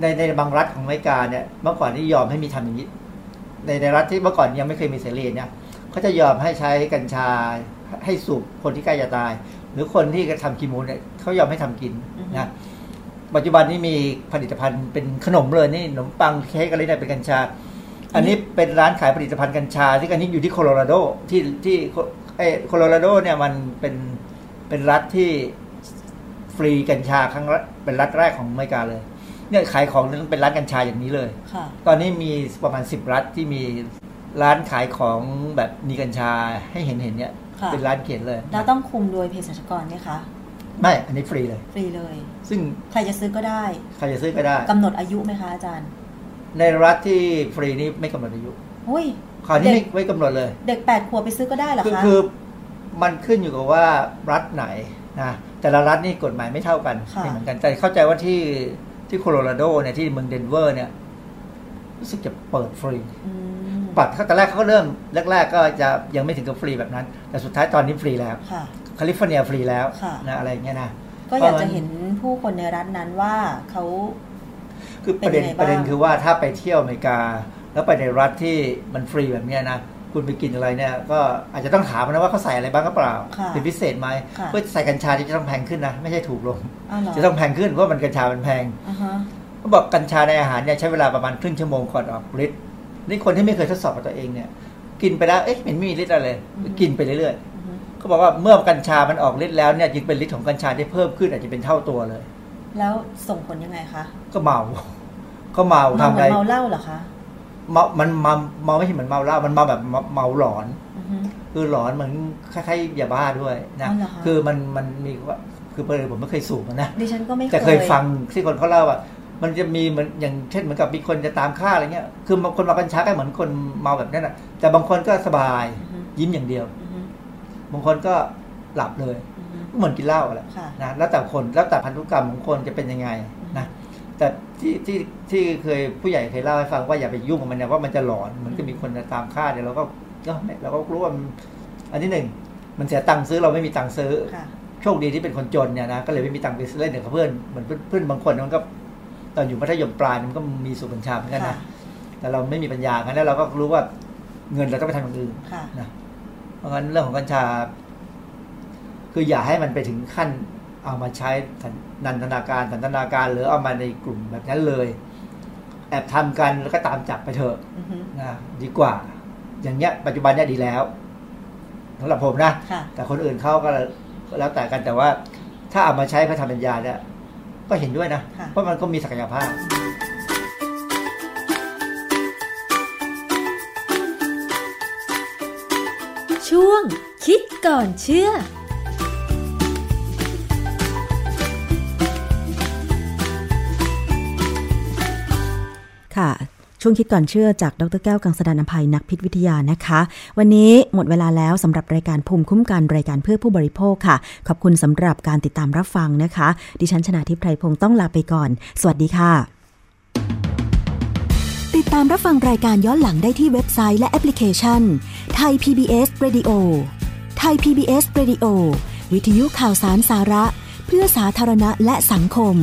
ในในบางรัฐของอเมริกาเนี่ยเมื่อก่อนนี่ยอมให้มีทำอย่างนี้ในในรัฐที่เมื่อก่อนยังไม่เคยมีเสรีเนี่ย เขาจะยอมให้ใช้กัญชาให้สูบคนที่ใกล้จะตาย หรือคนที่กระทำคีโมเนี่ยเขายอมให้ทำกินนะปัจจุบันนี้มีผลิตภัณฑ์เป็นขนมเลยนี่ขนมปังเค้กอะไรเนี่ยเป็นกัญชา อันนี้เป็นร้านขายผลิตภัณฑ์กัญชา ที่อันนี้อยู่ที่โคโลราโดที่ที่ไอ้โคโลราโดเนี่ยมันเป็นเป็นรัฐที่ฟรีกัญชาครั้งแรกเป็นรัฐแรกของอเมริกาเลย เนี่ยขายของนั้นเป็นร้านกัญชาอย่างนี้เลยค่ะตอนนี้มีประมาณสิบรัฐที่มี ร้านขายของแบบมีกัญชาให้เห็นเห็นเนี่ยค่ะเป็นร้านเขียนเลยแล้วต้องคุมโดยเภสัชกรไหมคะไม่อันนี้ฟรีเลย ฟรีเลย ซึ่งใครจะซื้อก็ได้ ใครจะซื้อก็ได้กำหนดอายุไหมคะอาจารย์ ในรัฐที่ฟรีนี่ไม่กำหนดอายุอุ้ยคราวนี้เด็ไม่กไม่กำหนดเลย เด็กแปดขวบไปซื้อก็ได้เหรอคือคะคือมันขึ้นอยู่กับว่ารัฐไหนนะแต่ละรัฐนี่กฎหมายไม่เท่ากันค่ะไม่เหมือนกันแต่เข้าใจว่าที่ที่โคโลราโดเนี่ยที่เมืองเดนเวอร์เนี่ยรู้สึกจะเปิดฟรี อืมปัดเขาแต่แรกเขาก็เริ่มแรก ๆ ก็จะยังไม่ถึงกับฟรีแบบนั้น แต่สุดท้ายตอนนี้ฟรีแล้วค่ะแคลิฟอร์เนียฟรีแล้วค่ะนะอะไรอย่างเงี้ยนะก็อยากจะเห็นผู้คนในรัฐนั้นว่าเขาคือประเด็นเป็นยังไงบ้างประเด็นคือว่าถ้าไปเที่ยวอเมริกา แล้วไปในรัฐที่มันฟรีแบบเนี้ยนะคุณไปกินอะไรเนี่ยก็อาจจะต้องถามนะว่าเขาใส่อะไรบ้างก็เปล่าค่ะเป็นพิเศษไหมค่ะเพื่อใส่กัญชาที่จะต้องแพงขึ้นนะไม่ใช่ถูกลงอ้าวเหรอจะต้องแพงขึ้นเพราะมันกัญชามันแพงอ่าฮะเขาบอกกัญชาในอาหารเนี่ยใช้เวลาประมาณครึ่งชั่วโมงก่อนออกฤทธิ์ นี่คนที่ไม่เคยทดสอบกับตัวเองเนี่ย กินไปแล้วเอ๊ะมันไม่มีฤทธิ์อะไรเลยกินไปเรื่อยอือฮึๆเขาบอกว่าเมื่อกัญชามันออกฤทธิ์แล้วเนี่ยจึงเป็นฤทธิ์ของกัญชาที่เพิ่มขึ้นอาจจะเป็นเท่าตัวเลย แล้วส่งผลยังไงคะก็เมา ก็เมาเมาทำเหมือะไรอนเมาเหล้าเหรอคะเมามันเมาเมาไม่ใช่เหมือนเมาเหล้ามันเมาแบบเมาเมาหลอนอือฮึคือหลอนเหมือนคล้ายๆยาบ้าด้วยนะอ๋อเหรอคะคือมันมันมีว่าคือเพื่อนผมไม่เคยสูบมันนะดิฉันก็ไม่แต่เคยฟังที่คนเขาเล่าว่า มันจะมีเหมือนอย่างเช่นเหมือนกับมีคนจะตามฆ่าอะไรเงี้ย คือบางคนมากัญชาก็เหมือนคนเมาแบบนั้นแหะแต่บางคนก็สบายอือฮึยิ้มอย่างเดียวอือฮึบางคนก็หลับเลยอือฮึก็เหมือนกินเหล้าแหละค่ะนะแล้วแต่คนแล้วแต่พันธุกรรมของคนจะเป็นยังไงนะแต่ที่ที่ที่เคยผู้ใหญ่เคยเล่าให้ฟังว่าอย่าไปยุ่งกับมันนะว่ามันจะหลอนเหมือนกับมีคนจะตามฆ่าเดี๋ยวเราก็ก็ไม่เราก็รู้ว่ามันอันที่หนึ่งมันเสียตังค์ซื้อเราไม่มีตังค์ซื้อค่ะโชคดีที่เป็นคนจนเนี่ยนะก็เลยไม่มีตังค์ไปเล่นกับเพื่อนเหมือนเพื่อนบางคนมันก็ ตอนอยู่มัธยมปลายมันก็มีสุขบัญชาเหมือนกันค่ะนะแต่เราไม่มีปัญญางั้นแล้วเราก็รู้ว่าเงินเราต้องไปทำอย่างอื่นค่ะนะเพราะงั้นเรื่องของกัญชา คืออย่าให้มันไปถึงขั้นเอามาใช้สันนันทนาการสันทนาการ หรือเอามาในกลุ่มแบบนั้นเลย แอบทำกันแล้วก็ตามจับไปเถอะอือฮึนะดีกว่า อย่างเงี้ย ปัจจุบันเนี่ยดีแล้วสำหรับผมนะค่ะแต่คนอื่นเขาก็ก็แล้วแต่กันแต่ว่า ถ้าเอามาใช้เพื่อทำปัญญาเนี่ย ก็เห็นด้วยนะ ค่ะ เพราะมันก็มีศักยภาพ ช่วง คิดก่อนเชื่อ ค่ะ ช่วงคิดก่อนเชื่อจากดรแก้วกังสดานนภัยนักพิษวิทยานะคะ วันนี้หมดเวลาแล้วสำหรับรายการภูมิคุ้มกันรายการเพื่อผู้บริโภคค่ะ ขอบคุณสำหรับการติดตามรับฟังนะคะ ดิฉันชนะทิพไพรพงศ์ต้องลาไปก่อน สวัสดีค่ะ ติดตามรับฟังรายการย้อนหลังได้ที่เว็บไซต์และแอปพลิเคชันไทย PBS Radio ไทย PBS Radio วิทยุข่าวสารสาระ เพื่อสาธารณะและสังคม